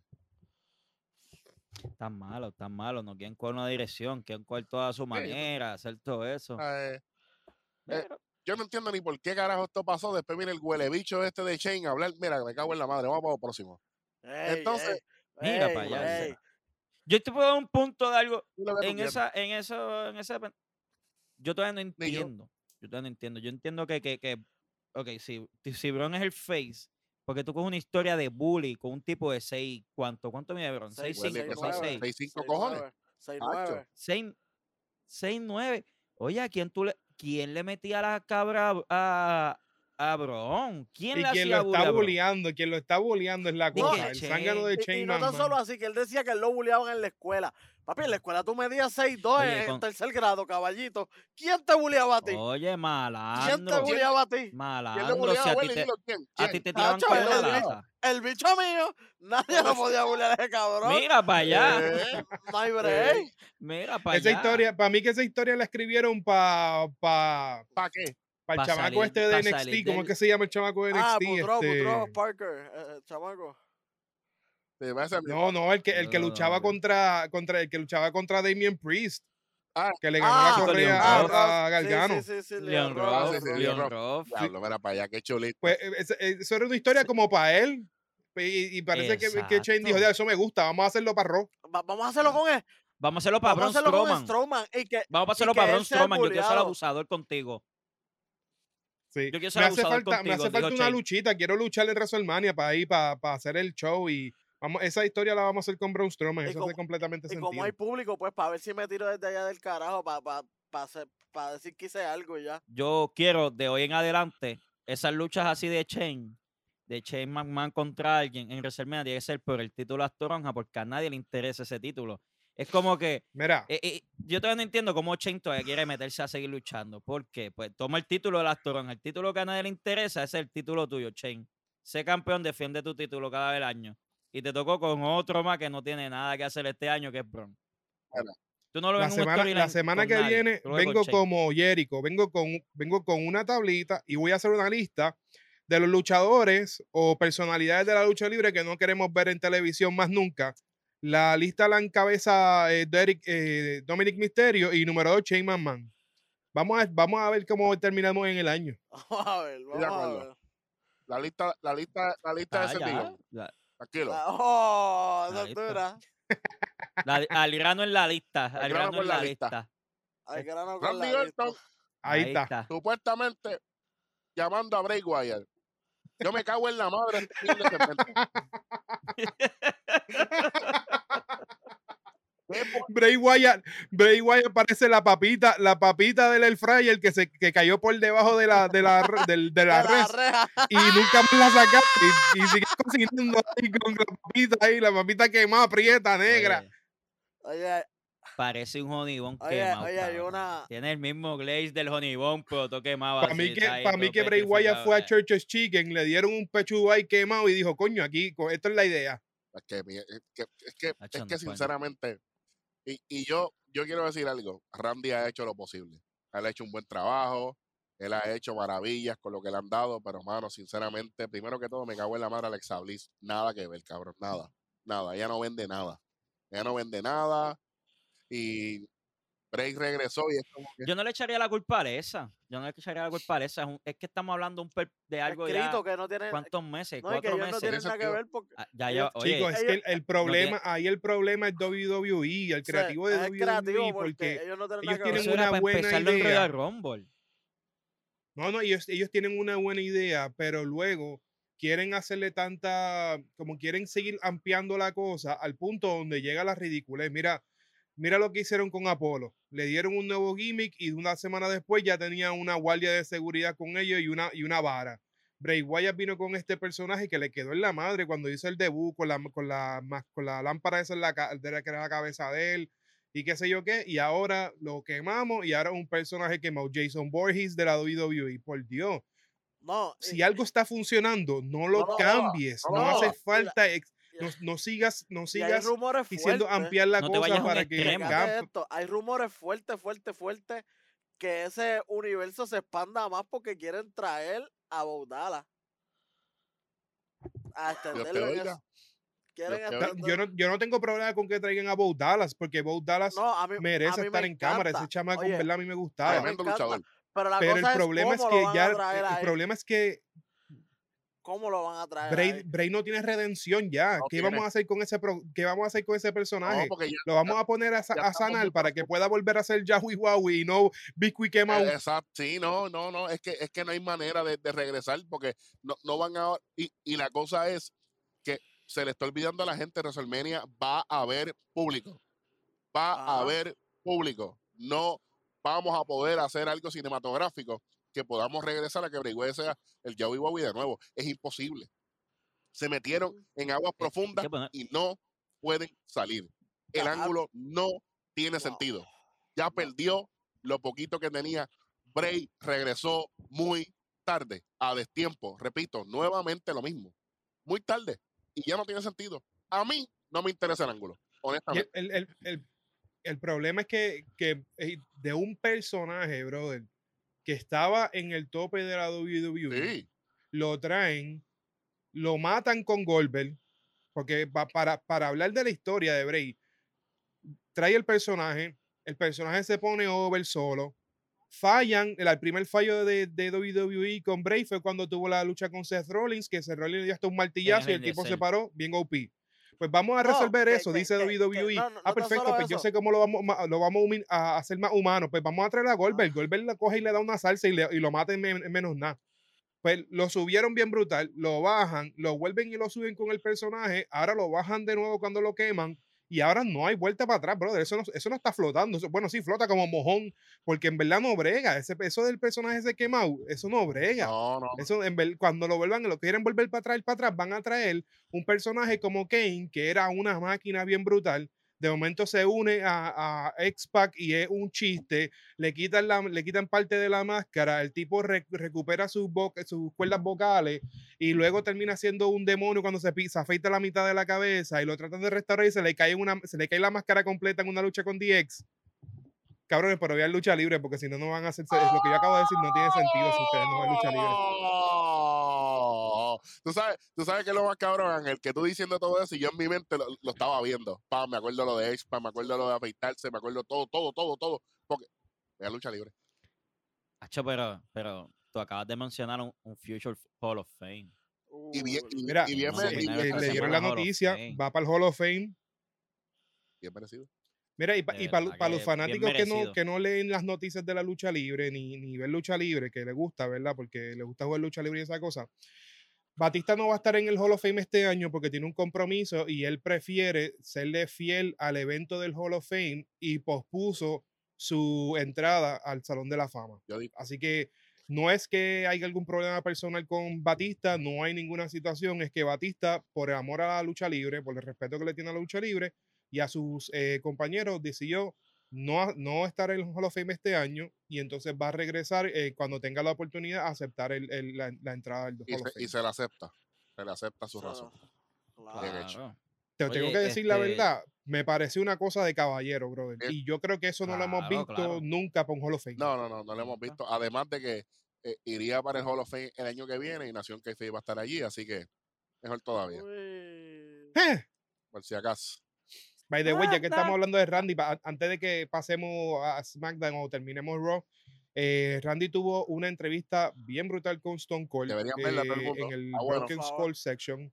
Tan malo, tan malo. No quieren coger una dirección, quieren coger toda su manera, hacer todo eso. Eh, eh, yo no entiendo ni por qué carajo esto pasó. Después viene el huele bicho este de Shane a hablar. Mira, me cago en la madre. Vamos para lo próximo. Ey, Entonces, ey, mira ey, para allá. Yo te puedo dar un punto de algo. En esa, en eso, en pen- Yo todavía no Ni yo. entiendo. Yo. todavía no entiendo. Yo entiendo que, que, que ok, si, si Bron es el face, porque tú coges una historia de bully con un tipo de 6, ¿cuánto? ¿Cuánto mide Bron? Seis, 6, Huele 5, que 6, sabe. 6. Seis, cinco Seis, cojones. nueve, seis, Hacho. nueve. 6, 6, 9. Oye, ¿a quién, tú le, ¿quién le metía la cabra a, a Bron. ¿Quién Y le quien lo está bulleando, quien lo está bulleando es la cosa. El zángano de Y- y, Shane no tan solo así, que él decía que él lo bulleaban en la escuela. Papi, en la escuela tú medías 6'2 Oye, en, con- tercer grado, caballito. ¿Quién te bulleaba a ti? Oye, ¿Quién te malandro. bulleaba a ti? ¿Quién Malandro, bulleaba si a ti te, ¿quién? a ¿Quién? ti te tiraban con el- la el- lata. El bicho mío, nadie lo podía bullear a ese cabrón. Mira para allá. Eh, No hay break. Mira para Esa allá. historia, para mí que esa historia la escribieron para pa, ¿Para qué? Pa el Pa' chamaco salir- este de NXT. ¿Cómo es que se llama el chamaco de NXT? Ah, Boudreaux, Este, Boudreaux, Parker, eh, eh, chamaco. No, no, el que, el que luchaba contra, contra el que luchaba contra Damien Priest. Ah. que le ganó Ah, la correa a, a Sí, Gargano. Sí, sí, sí, Leon Ruff, Ah, Ruff, sí, sí, Ruff. Leon Ruff. Diablo, mira para allá, qué chulito. Pues eh, eh, eso era una historia como para él. Y, y parece que, que Shane dijo, Exacto. "Ya, eso me gusta, vamos a hacerlo para. Va- vamos a hacerlo con él. Vamos a hacerlo para Braun Strowman. Strowman. Y que, Vamos a hacerlo para Braun Strowman. Yo quiero ser abusador contigo. Sí. Yo quiero ser me hace falta, me hace falta una luchita. Quiero luchar en WrestleMania para ir, para, para hacer el show. Y vamos, esa historia la vamos a hacer con Braun Strowman. Y Eso como- hace completamente y sentido. como hay público, pues para ver si me tiro desde allá del carajo, para pa, pa hacer- pa decir que hice algo y ya. Yo quiero de hoy en adelante esas luchas así de Shane, de Shane McMahon contra alguien en WrestleMania tiene que ser por el título de Toronja porque a nadie le interesa ese título. Es como que Mira, eh, eh, yo todavía no entiendo cómo todavía quiere meterse a seguir luchando. ¿Por qué? Pues toma el título de las Toronja. El título que a nadie le interesa es el título tuyo, Shane. Sé campeón, defiende tu título cada vez año. Y te tocó con otro más que no tiene nada que hacer este año, que es. Bueno. Tú no lo la ves semana, la semana que nadie, viene vengo como Jericho. Vengo con, vengo con una tablita y voy a hacer una lista de los luchadores o personalidades de la lucha libre que no queremos ver en televisión más nunca. La lista la encabeza eh, Derek, eh, Dominic Mysterio y número 2 Shane McMahon. Vamos a, vamos a ver cómo terminamos en el año. Vamos a ver, vamos a ver. La lista, la lista, la lista Ah, de ese tío. Tranquilo. La- oh, esa Ahí está. dura. La- al grano en la lista. Al Al grano grano en la la lista. lista. Al grano con Randy la Orton, lista. Ahí, está. supuestamente llamando a Bray Wyatt. Yo me cago en la madre este fin de segmento. ¿Qué po- Bray Wyatt, Bray Wyatt parece la papita, la papita del air fryer que se que cayó por debajo de la de la de la De la res reja. y nunca más la sacaste y, y sigue cocinando ahí con la papita ahí, la papita quemada, prieta, negra. Oye, Oye, parece un honibón Oye, quemado. oye, hay cabrón. una- Tiene el mismo glaze del honibón, pero todo quemado. Para mí que, para mí que Bray Wyatt fue a. Church's Chicken, le dieron un pechugo ahí quemado y dijo, coño, aquí, esto es la idea. Es que, es que, es que, es sinceramente, y, y yo, yo quiero decir algo, Randy ha hecho lo posible. Él ha hecho un buen trabajo, él ha hecho maravillas con lo que le han dado, pero mano, sinceramente, primero que todo me cago en la madre Alexa Bliss. Nada que ver, cabrón, nada, nada. Ella no vende nada. Ella no vende nada. Y Bray regresó y es como que... Yo no le echaría la culpa a esa. Yo no le echaría la culpa a esa. Es, un- es que estamos hablando un per- de algo ya. escrito que no tiene. ¿Cuántos meses? No, que ¿Cuatro ellos no meses? tienen nada que ver porque. Ah, ya, ellos- ya, oye, Chicos, es que el, el problema, ahí el problema es WWE, el o sea, creativo de creativo WWE, porque porque ellos no tienen ellos nada que tienen una buena idea. Rumble. No, no, ellos, ellos tienen una buena idea, pero luego quieren hacerle tanta, como quieren seguir ampliando la cosa al punto donde llega la ridiculez. Mira, mira lo que hicieron con Apolo. Le dieron un nuevo gimmick y una semana después ya tenía una guardia de seguridad con ellos y una, y una vara. Bray Wyatt vino con este personaje que le quedó en la madre cuando hizo el debut con la, con la, con la lámpara esa en la, de la que era la cabeza de él y qué sé yo qué, y ahora lo quemamos y ahora es un personaje quemado, Jason Voorhees de la WWE, por Dios, No, si y- algo está funcionando, no lo No, cambies, no, no, hace falta, ex- no, no sigas, no sigas diciendo ampliar la No cosa para que esto, hay rumores fuertes, fuertes, fuertes que ese universo se expanda más porque quieren traer a Baudala. A extenderlo. Quieren yo no, yo no tengo problema con que traigan a Bo Dallas, porque Bo Dallas No, mí, merece estar me en cámara. Ese chamaco, Oye, verdad, a mí me gustaba. Tremendo luchador. Pero la Pero cosa el problema es que ya, el problema es que ¿Cómo lo van a traer Bray? Bray no tiene redención ya. No ¿Qué tiene. vamos a hacer con ese pro- qué vamos a hacer con ese personaje? ya, Lo vamos a poner a, sanar para que pueda volver a ser Yahoo Huawei y no Big quemado. Eh, Exacto, sí, no, no, no, es que, es que no hay manera de, de regresar porque no, no van a... Y, y la cosa es que se le está olvidando a la gente, WrestleMania va a haber público, va a haber público, no vamos a poder hacer algo cinematográfico que podamos regresar a que Bray Wyatt sea el Joey Bowie de nuevo. Es imposible. Se metieron en aguas Eh, profundas y no pueden salir. El Claro. ángulo no tiene sentido. Ya perdió lo poquito que tenía. Bray regresó muy tarde, a destiempo. Repito, nuevamente lo mismo. Muy tarde. Y ya no tiene sentido. A mí no me interesa el ángulo, honestamente. el, el- el- el- problema es que, que de un personaje, brother, que estaba en el tope de la WWE, Sí, lo traen, lo matan con Goldberg, porque pa- para, para hablar de la historia de Bray, trae el personaje, el personaje se pone over solo, fallan, el, el primer fallo de, de WWE con Bray fue cuando tuvo la lucha con Seth Rollins, que Seth Rollins le dio hasta un martillazo y el tipo se paró bien OP. Pues vamos a resolver que- eso, que- dice que- que- WWE. no, no, ah, perfecto, pues yo sé cómo lo vamos, lo vamos a hacer más humano. Pues vamos a traer a Goldberg. Ah. Goldberg la coge y le da una salsa y, le- y lo mata en, men- en menos nada. Pues lo subieron bien brutal, lo bajan, lo vuelven y lo suben con el personaje, ahora lo bajan de nuevo cuando lo queman y ahora no hay vuelta para atrás, brother. Eso no, eso no está flotando. Eso- bueno, sí, flota como mojón, porque en verdad no brega. Ese, eso del personaje ese quemado, eso no brega. no, no. Eso en ver- cuando lo vuelvan, lo quieren volver para atrás, para atrás, van a traer un personaje como Kane, que era una máquina bien brutal. De momento se une a, a X-Pac y es un chiste. Le quitan, la, le quitan parte de la máscara. El tipo re- recupera sus, sus cuerdas vocales y luego termina siendo un demonio cuando se, se afeita la mitad de la cabeza y lo tratan de restaurar y se le cae, una, se le cae la máscara completa en una lucha con DX. Cabrones, pero vean lucha libre porque si no, no van a hacerse. Lo que yo acabo de decir no tiene sentido si ustedes no ven lucha libre. Tú sabes, tú sabes que es lo más cabrón, Ángel, que tú diciendo todo eso y yo en mi mente lo, lo estaba viendo. Pa, me acuerdo lo de Expa, me acuerdo lo de afeitarse, me acuerdo todo, todo, todo, todo. Porque vea lucha libre. Hacho, pero, pero tú acabas de mencionar un, un Future Hall of Fame. Y bien, y, Mira, y bien, no, le dieron la noticia, va para el Hall of Fame. bien merecido. Mira, y, para los fanáticos que no, que no leen las noticias de la lucha libre, ni, ni ven lucha libre, que le gusta, ¿verdad? Porque le gusta jugar lucha libre y esa cosa. Batista no va a estar en el Hall of Fame este año porque tiene un compromiso y él prefiere serle fiel al evento del Hall of Fame y pospuso su entrada al Salón de la Fama. Así que no es que haya algún problema personal con Batista, no hay ninguna situación, es que Batista, por el amor a la lucha libre, por el respeto que le tiene a la lucha libre y a sus eh, compañeros, decidió no, no estar en el Hall of Fame este año y entonces va a regresar eh, cuando tenga la oportunidad a aceptar el- el- la, la entrada del y, Hall of se, Fame. y se le acepta. Se le acepta su razón. claro. Te tengo Oye, que decir la este- verdad, me pareció una cosa de caballero, brother. Eh, Y yo creo que eso no lo hemos visto claro. nunca para un Hall of Fame. No, no, no, no lo hemos visto. Además de que eh, iría para el Hall of Fame el año que viene y Nación Keife va a estar allí, así que mejor todavía. Eh, por si acaso. By the way, ya que estamos hablando de Randy, antes de que pasemos a SmackDown o terminemos Raw, eh, Randy tuvo una entrevista bien brutal con Stone Cold verla eh, en el Ah, bueno. Broken. Skull section.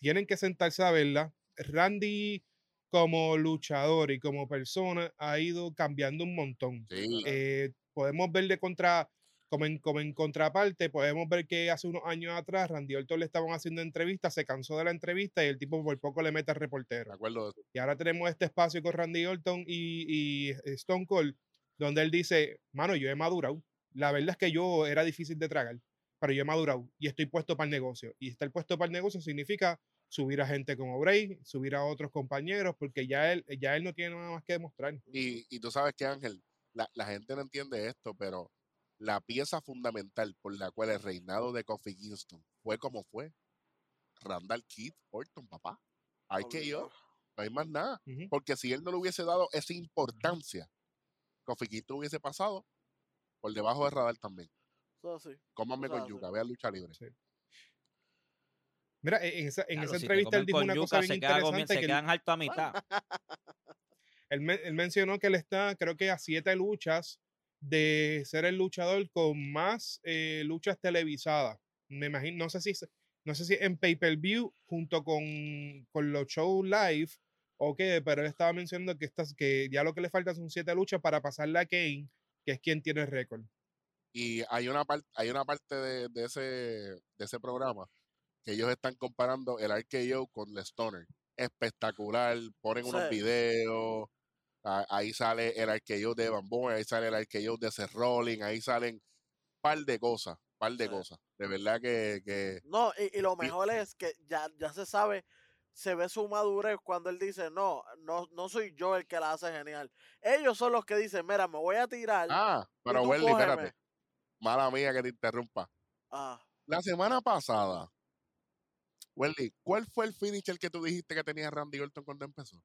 Tienen que sentarse a verla. Randy, como luchador y como persona, ha ido cambiando un montón. Sí. Eh, podemos ver de contra, como en, como en contraparte, podemos ver que hace unos años atrás Randy Orton le estaban haciendo entrevistas, se cansó de la entrevista y el tipo por poco le mete al reportero. Acuerdo de eso. Y ahora tenemos este espacio con Randy Orton y, y Stone Cold, donde él dice, mano, yo he madurado. La verdad es que yo era difícil de tragar, pero yo he madurado y estoy puesto para el negocio. Y estar puesto para el negocio significa subir a gente como Bray, subir a otros compañeros, porque ya él, ya él no tiene nada más que demostrar. Y, y tú sabes que, Ángel, la, la gente no entiende esto, pero la pieza fundamental por la cual el reinado de Kofi Kingston fue como fue, Randall Keith Orton, papá. Hay que yo, no hay más nada. Porque si él no le hubiese dado esa importancia, Kofi Kingston hubiese pasado por debajo de radar también. Eso sí. Cómanme Eso con hace. yuca, vea lucha libre. Mira, en esa, en Claro, esa si entrevista él dijo una yuca, cosa bien se, queda interesante. se él- quedan alto a mitad. Él, él mencionó que él está, creo que a siete luchas de ser el luchador con más eh, luchas televisadas. Me imagino, no sé si, no sé si en pay-per-view junto con, con los shows live o qué, pero él estaba mencionando que, estas, que ya lo que le falta son siete luchas para pasarle a Kane, que es quien tiene el récord. Y hay una parte, hay una parte de, de ese, de ese programa que ellos están comparando el RKO con el Stoner. Espectacular, ponen unos videos, ahí sale el RKO de Van Boy, ahí sale el RKO de Seth Rollins, ahí salen par de cosas, par de Sí. cosas. De verdad que, que No, y, y lo mejor es que ya, ya se sabe, se ve su madurez cuando él dice, no, no, no soy yo el que la hace genial. Ellos son los que dicen, mira, me voy a tirar. Ah, pero Welly, cógeme". espérate. Mala mía que te interrumpa. Ah, La semana pasada, Welly, ¿cuál fue el finisher que tú dijiste que tenía Randy Orton cuando empezó?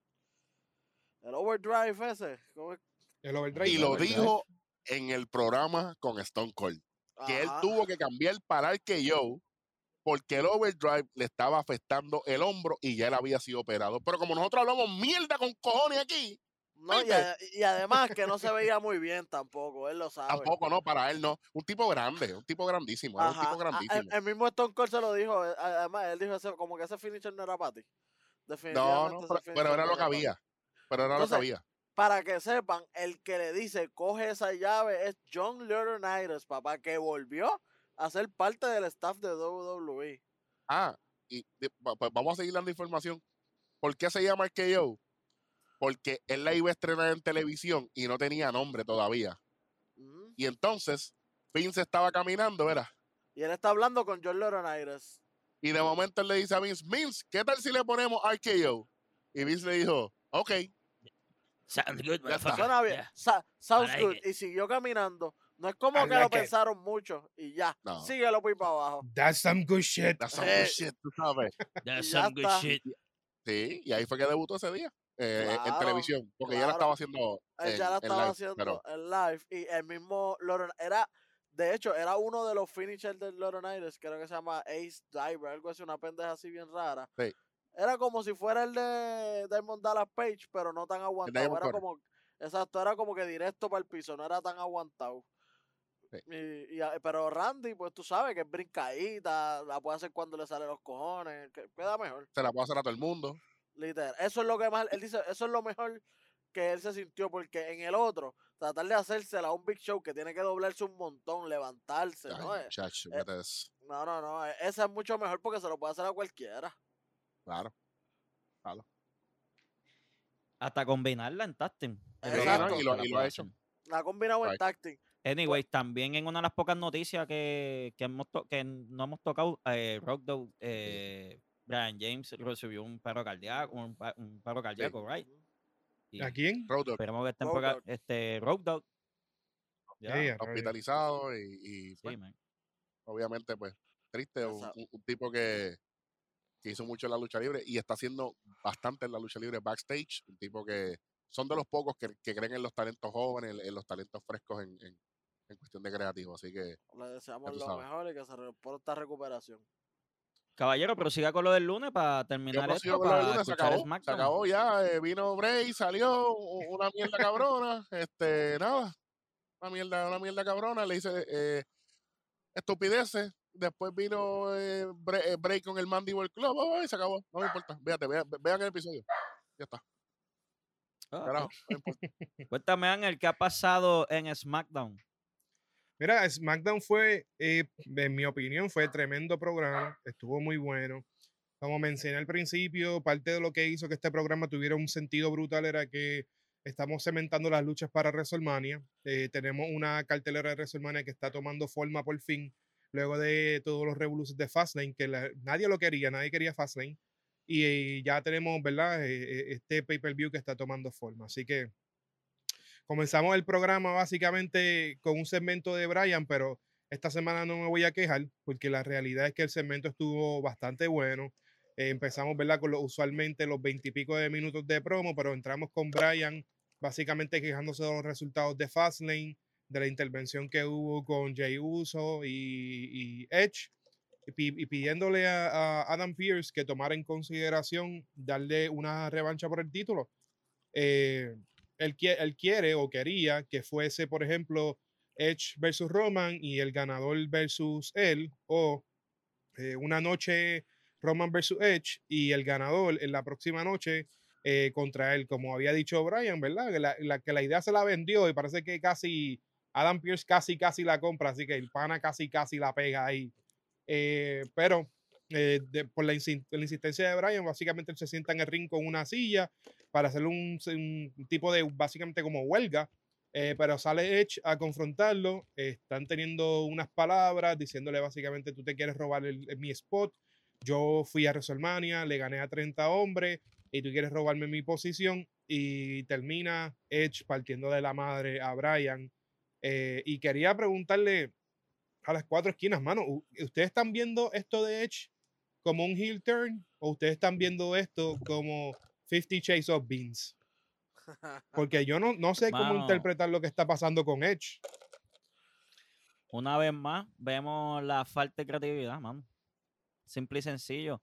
El overdrive ese. ¿cómo es? El overdrive. Y lo overdrive. dijo en el programa con Stone Cold. Que él tuvo que cambiar para el que yo porque el overdrive le estaba afectando el hombro y ya él había sido operado. Pero como nosotros hablamos mierda con cojones aquí, No, y, ¿viste? a- y además que no se veía muy bien tampoco, él lo sabe. tampoco no, para él no. Un tipo grande, un tipo grandísimo, un tipo a- grandísimo. El, el mismo Stone Cold se lo dijo, eh, además él dijo ese- como que ese finisher no era para ti. No, Definitivamente no, ese pero, finisher pero era no lo que había. Pero era lo había. Para que sepan, el que le dice coge esa llave es John Laurinaitis, papá, que volvió a ser parte del staff de WWE. Ah, y de- pues vamos a seguir dando información. ¿Por qué se llama el KO? Porque él la iba a estrenar en televisión y no tenía nombre todavía. Y entonces, Vince estaba caminando, ¿verdad? Y él está hablando con John Laurinaitis. Y de momento él le dice a Vince, Vince, ¿qué tal si le ponemos RKO? Y Vince le dijo, ok. Sounds good, Ya. Suena bien. Yeah. Sa- sounds like good. it. Y siguió caminando. No es como I que lo like it. pensaron mucho y ya. No. Síguelo por para abajo. That's some good shit. That's some Eh, good shit, tú sabes. That's some good está. shit. Sí, y ahí fue que debutó ese día. eh, en Claro, televisión. Porque ya la claro. estaba haciendo. Él en- ya la en estaba live, haciendo pero- en live. Y el mismo Lauren era, de hecho, era uno de los finishers del Laurinaitis, creo que se llama Ace Diver, algo así, una pendeja así bien rara. Sí. Era como si fuera el de Diamond Dallas Page, pero no tan aguantado. Era como, exacto, era como que directo para el piso, no era tan aguantado. Sí. Y, y pero Randy, pues tú sabes que es brincadita, la puede hacer cuando le salen los cojones, que queda mejor. Se la puede hacer a todo el mundo. Literal. Eso es lo que más, él dice, eso es lo mejor que él se sintió, porque en el otro, tratar de hacérsela a un Big Show que tiene que doblarse un montón, levantarse, Ay, ¿no? Eh, eh, eso. No, no, no, eh, esa es mucho mejor porque se lo puede hacer a cualquiera. Claro. Hasta combinarla en. Sí, Exacto. Y lo, y lo ha hecho. La ha combinado en tacting. Anyways, también en una de las pocas noticias que, que, hemos to- que no hemos tocado, eh, Rock Dog, eh, Brian James recibió un paro cardíaco, un, pa- un paro cardíaco, right? Y ¿A quién? Road Dogg, Esperemos que esté en Road este, Road Dog. Ya, hospitalizado y, y, sí, pues, man. obviamente, pues, triste. Un tipo que, que hizo mucho en la lucha libre y está haciendo bastante en la lucha libre backstage. Un tipo que son de los pocos que, que creen en los talentos jóvenes, en, en los talentos frescos en, en- en cuestión de creativo. Así que, Le deseamos lo sabes. mejor y que se reporta recuperación. Caballero, prosiga con lo del lunes para terminar esto, con lo del para lunes, se acabó, se acabó ya. eh, vino Bray, salió una mierda cabrona. este, nada, una mierda, una mierda cabrona. Le hice eh, estupideces. Después vino eh, Bray, eh, Bray con el Mandible Club. oh, y se acabó. No me importa. Véate, vea- vean el episodio. Ya está. Ah, Carajo, no importa. Cuéntame, Ángel, ¿qué ha pasado en SmackDown? Mira, SmackDown fue, eh, en mi opinión, fue tremendo programa. Estuvo muy bueno. Como mencioné al principio, parte de lo que hizo que este programa tuviera un sentido brutal era que estamos cementando las luchas para WrestleMania. Eh, tenemos una cartelera de WrestleMania que está tomando forma por fin, luego de todos los revoluciones de Fastlane, que nadie lo quería, nadie quería Fastlane. Y, ya tenemos, ¿verdad? Eh, eh, este pay-per-view que está tomando forma. Así que comenzamos el programa básicamente con un segmento de Brian, pero esta semana no me voy a quejar porque la realidad es que el segmento estuvo bastante bueno. Empezamos, ¿verdad? Con lo, usualmente los veintipico de minutos de promo, pero entramos con Brian básicamente quejándose de los resultados de Fastlane, de la intervención que hubo con Jay Uso y, y Edge, y, pi- y pidiéndole a, Adam Pierce que tomara en consideración darle una revancha por el título. Eh, él, él quiere o quería que fuese, por ejemplo, Edge versus Roman y el ganador versus él, o eh, una noche Roman versus Edge y el ganador en la próxima noche eh, contra él, como había dicho Brian, ¿verdad? La, la- que la idea se la vendió y parece que casi Adam Pierce casi casi la compra, así que el pana casi casi la pega ahí. Eh, pero eh, por la, insi- la insistencia de Brian, básicamente él se sienta en el ring con una silla para hacer un, tipo de básicamente como huelga Eh, pero sale Edge a confrontarlo. están teniendo unas palabras diciéndole básicamente: Tú te quieres robar mi spot. Yo fui a WrestleMania, le gané a 30 hombres y tú quieres robarme mi posición. Y termina Edge partiendo de la madre a Brian. Eh, y quería preguntarle a las cuatro esquinas, mano, ¿u- ¿ustedes están viendo esto de Edge como un heel turn o ustedes están viendo esto como 50 Shades of Beans? Porque yo no, no sé cómo interpretar lo que está pasando con Edge. Una vez más, vemos la falta de creatividad, mano. Simple y sencillo.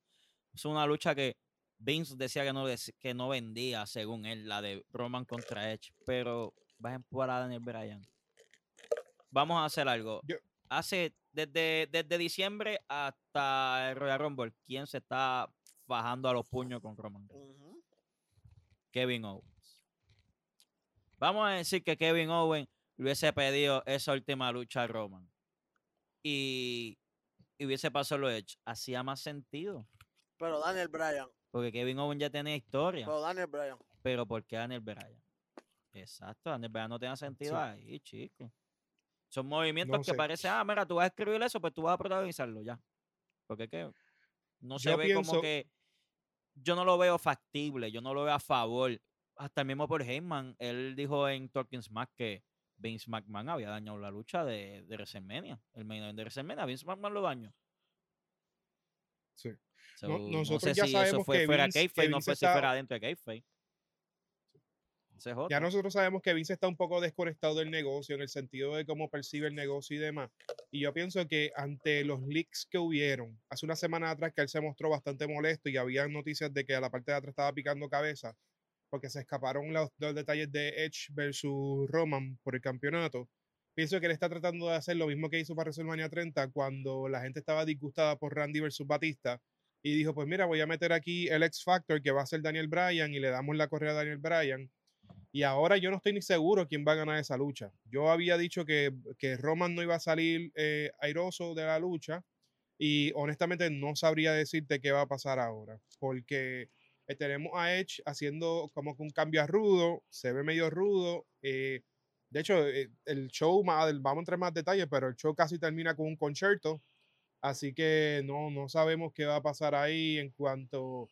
Es una lucha que Vince decía que no, que no vendía, según él, la de Roman contra Edge. Pero vas a empujar a Daniel Bryan. Vamos a hacer algo. Yo- Hace desde, desde diciembre hasta el Royal Rumble, ¿quién se está bajando a los puños con Roman? Reigns? Kevin Owens. Vamos a decir que Kevin Owens le hubiese pedido esa última lucha a Roman y, y hubiese pasado lo hecho. Hacía más sentido. Pero Daniel Bryan. Porque Kevin Owens ya tenía historia. Pero Daniel Bryan. Pero ¿por qué Daniel Bryan? Exacto, Daniel Bryan no tenía sentido Sí. ahí, chico. Son movimientos No que parece, ah, mira, tú vas a escribir eso, pues tú vas a protagonizarlo ya. Porque es que no se Yo ve pienso- como que. Yo no lo veo factible, yo no lo veo a favor. Hasta el mismo por Heyman, él dijo en Talking Smack que Vince McMahon había dañado la lucha de, de WrestleMania. El main event de WrestleMania, Vince McMahon lo dañó. Sí. So, No- no, nosotros sé ya si eso sabemos fue que fuera Vince- kayfabe, no fue si fuera dentro de kayfabe. Es Ya nosotros sabemos que Vince está un poco desconectado del negocio en el sentido de cómo percibe el negocio y demás. Y yo pienso que ante los leaks que hubieron hace una semana atrás que él se mostró bastante molesto y había noticias de que a la parte de atrás estaba picando cabeza porque se escaparon los, los detalles de Edge versus Roman por el campeonato. Pienso que él está tratando de hacer lo mismo que hizo para WrestleMania 30 cuando la gente estaba disgustada por Randy versus Batista y dijo, pues mira, voy a meter aquí el X Factor que va a ser Daniel Bryan y le damos la correa a Daniel Bryan. Y ahora yo no estoy ni seguro quién va a ganar esa lucha. Yo había dicho que, que Roman no iba a salir eh, airoso de la lucha y honestamente no sabría decirte qué va a pasar ahora porque eh, tenemos a Edge haciendo como que un cambio a rudo, se ve medio rudo. eh, de hecho, eh, el show, más, vamos a entrar en más detalles, pero el show casi termina con un concierto. Así que no, no sabemos qué va a pasar ahí en cuanto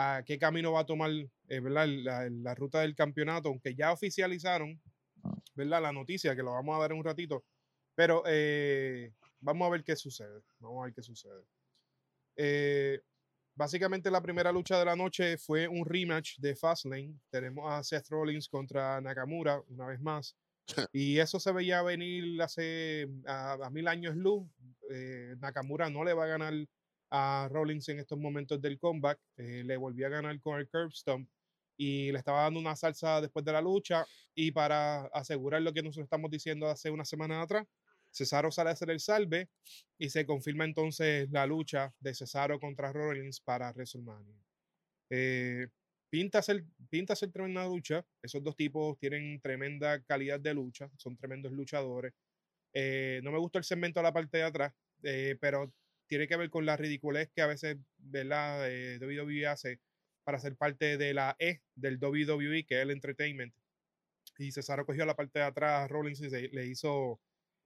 a qué camino va a tomar eh, ¿verdad? La, la ruta del campeonato, aunque ya oficializaron ¿verdad? la noticia, que lo vamos a ver en un ratito. Pero eh, vamos a ver qué sucede. Vamos a ver qué sucede. Eh, básicamente la primera lucha de la noche fue un rematch de Fastlane. Tenemos a Seth Rollins contra Nakamura una vez más. Y eso se veía venir hace a, a mil años luz. Eh, Nakamura no le va a ganar a Rollins en estos momentos del comeback. eh, le volvió a ganar con el curb y le estaba dando una salsa después de la lucha. Y para asegurar lo que nosotros estamos diciendo hace una semana atrás, Cesaro sale a hacer el salve y se confirma entonces la lucha de Cesaro contra Rollins para WrestleMania. Eh, pinta, ser, pinta ser tremenda lucha. Esos dos tipos tienen tremenda calidad de lucha, son tremendos luchadores. Eh, no me gustó el segmento a la parte de atrás, eh, pero tiene que ver con la ridiculez que a veces ¿verdad? Eh, WWE hace para ser parte de la E del WWE, que es el entertainment. Y Cesaro cogió la parte de atrás a Rollins y se- le hizo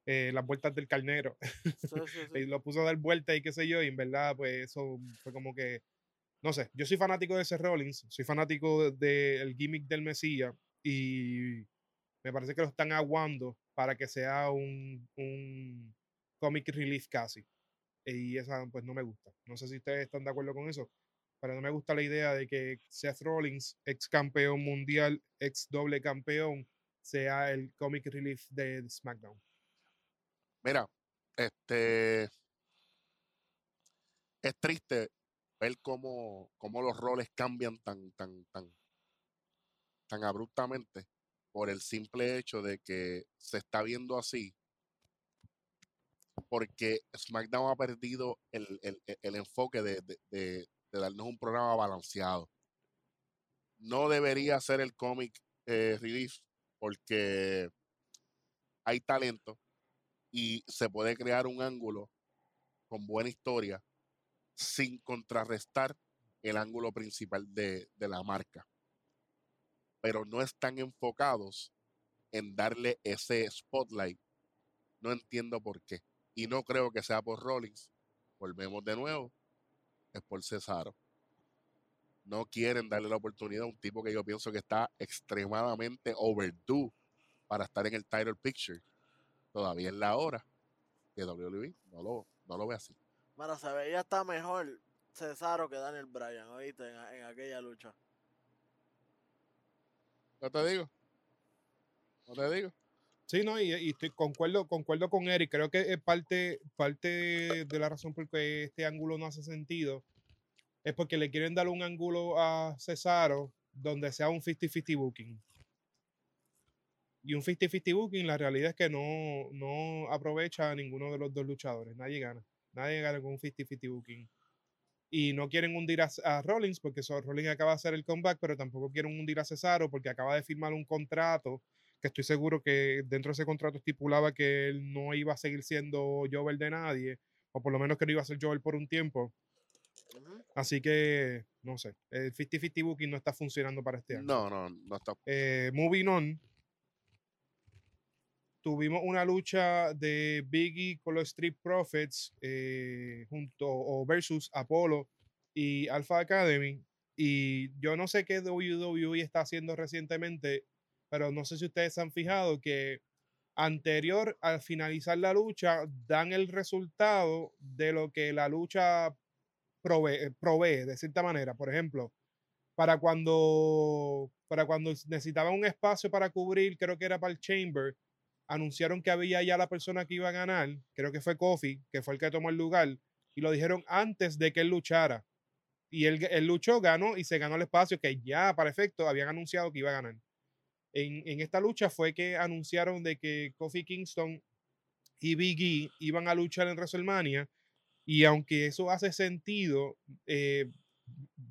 eh, las vueltas del carnero. Sí, sí, sí. y lo puso a dar vueltas y qué sé yo, y en verdad, pues eso fue como que, no sé, yo soy fanático de ese Rollins, soy fanático del de, el gimmick del Mesías, y me parece que lo están aguando para que sea un, un comic relief casi. Y esa, pues no me gusta. No sé si ustedes están de acuerdo con eso, pero no me gusta la idea de que Seth Rollins, ex campeón mundial, ex doble campeón, sea el comic relief de SmackDown. Mira, este es triste ver cómo, cómo los roles cambian tan, tan, tan, tan abruptamente por el simple hecho de que se está viendo así. Porque SmackDown ha perdido el, el- el- el enfoque de, de- de- darnos un programa balanceado. No debería ser el cómic eh, relief porque hay talento y se puede crear un ángulo con buena historia sin contrarrestar el ángulo principal de, de la marca. Pero no están enfocados en darle ese spotlight. No entiendo por qué. Y no creo que sea por Rollins. Volvemos de nuevo. Es por Cesaro. No quieren darle la oportunidad a un tipo que yo pienso que está extremadamente overdue para estar en el title picture. Todavía es la hora que WWE no lo, no lo ve así. Mira, se veía hasta mejor Cesaro que Daniel Bryan, ¿oíste? En, en aquella lucha. ¿No te digo? ¿No te digo? Sí, no, y, y estoy, concuerdo, concuerdo con Eric. Creo que es parte, parte de la razón por que este ángulo no hace sentido es porque le quieren dar un ángulo a Cesaro donde sea un 50-50 booking. Y un 50-50 booking, la realidad es que no, no aprovecha a ninguno de los dos luchadores. Nadie gana. Nadie gana con un 50-50 booking. Y no quieren hundir a, a Rollins porque so- Rollins acaba de hacer el comeback, pero tampoco quieren hundir a Cesaro porque acaba de firmar un contrato que estoy seguro que dentro de ese contrato estipulaba que él no iba a seguir siendo Jover de nadie, o por lo menos que no iba a ser Jover por un tiempo. Así que, no sé, el 50-50 booking no está funcionando para este año. No, no, no está. Eh, moving on, tuvimos una lucha de Biggie con los Street Profits eh, junto o versus Apollo y Alpha Academy. Y yo no sé qué WWE está haciendo recientemente, pero no sé si ustedes se han fijado que anterior al finalizar la lucha dan el resultado de lo que la lucha provee, de cierta manera. Por ejemplo, para cuando, para cuando necesitaban un espacio para cubrir, creo que era para el Chamber, anunciaron que había ya la persona que iba a ganar, creo que fue Kofi, que fue el que tomó el lugar, y lo dijeron antes de que él luchara. Y él, él luchó, ganó y se ganó el espacio que ya para efecto habían anunciado que iba a ganar. En, en esta lucha fue que anunciaron de que Kofi Kingston y Big E iban a luchar en WrestleMania. Y aunque eso hace sentido, eh,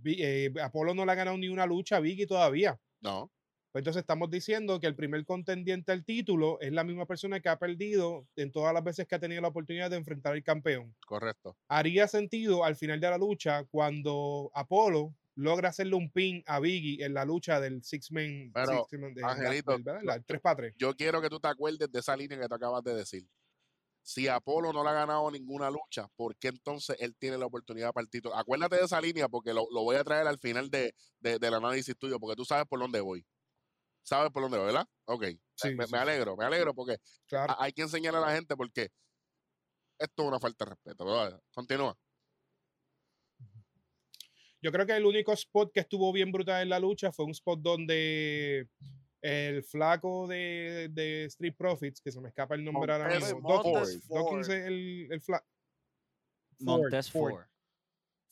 eh, Apolo no le ha ganado ni una lucha a Biggie todavía. No, Pues entonces estamos diciendo que el primer contendiente al título es la misma persona que ha perdido en todas las veces que ha tenido la oportunidad de enfrentar al campeón. correcto. Haría sentido al final de la lucha cuando Apolo logra hacerle un pin a Biggie en la lucha del Six Man. Pero, six de- Angelito, del- ¿verdad? La- lo- 3 para 3. Yo quiero que tú te acuerdes de esa línea que tú acabas de decir. Si Apolo no le ha ganado ninguna lucha, ¿por qué entonces él tiene la oportunidad para el título? Acuérdate de esa línea porque lo, lo voy a traer al final de, de- del análisis tuyo, porque tú sabes por dónde voy. ¿Sabes por dónde voy, verdad? Ok. Sí, me, sí, me sí. alegro, me alegro porque Claro. hay que enseñar a la gente porque esto es una falta de respeto. ¿verdad? Continúa. Yo creo que el único spot que estuvo bien brutal en la lucha fue un spot donde el flaco de, de Street Profits, que se me escapa el nombre ahora Montez mismo. Dawkins. Dawkins el, el flaco. Montez Ford.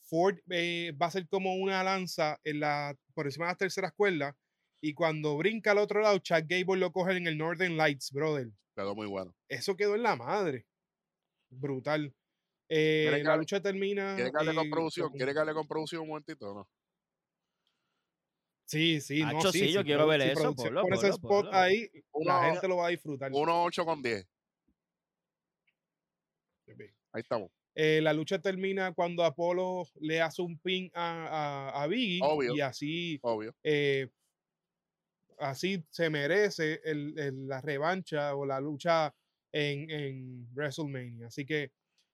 Ford eh, va a ser como una lanza en la, por encima de las terceras cuerdas y cuando brinca al otro lado, Chad Gable lo coge en el Northern Lights, brother. Quedó muy bueno. Eso quedó en la madre. Brutal. Eh, ¿Quiere que la hable- lucha termina. ¿Quiere que hable con producción? con- ¿Quiere que hable con producción un momentito o no? Sí, sí, no, Hacho, sí, sí, yo si quiero ver si eso, ponlo, pone ese spot ahí, la Uno- gente lo va a disfrutar. 1-8 con 10. Ahí estamos. Eh, la lucha termina cuando Apolo le hace un pin a, a, a Biggie Obvio. y así, Obvio. eh, así se merece el- el- la revancha o la lucha en, en WrestleMania. Así que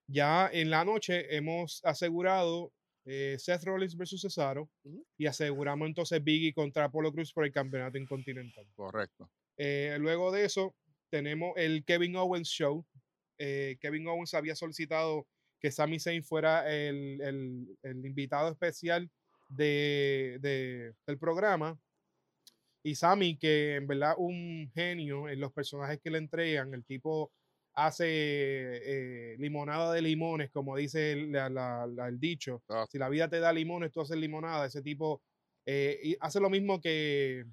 ya en la noche hemos asegurado eh, Seth Rollins versus Cesaro y aseguramos entonces Biggie contra Apolo Cruz por el campeonato intercontinental. Correcto. Eh, luego de eso, tenemos el Kevin Owens Show. Eh, Kevin Owens había solicitado que Sami Zayn fuera el, el- el invitado especial de, de- del programa. Y Sami, que en verdad un genio en los personajes que le entregan, el tipo hace eh, limonada de limones, como dice el, la- la- la- el dicho. Ah. Si la vida te da limones, tú haces limonada. Ese tipo eh, y hace lo mismo que,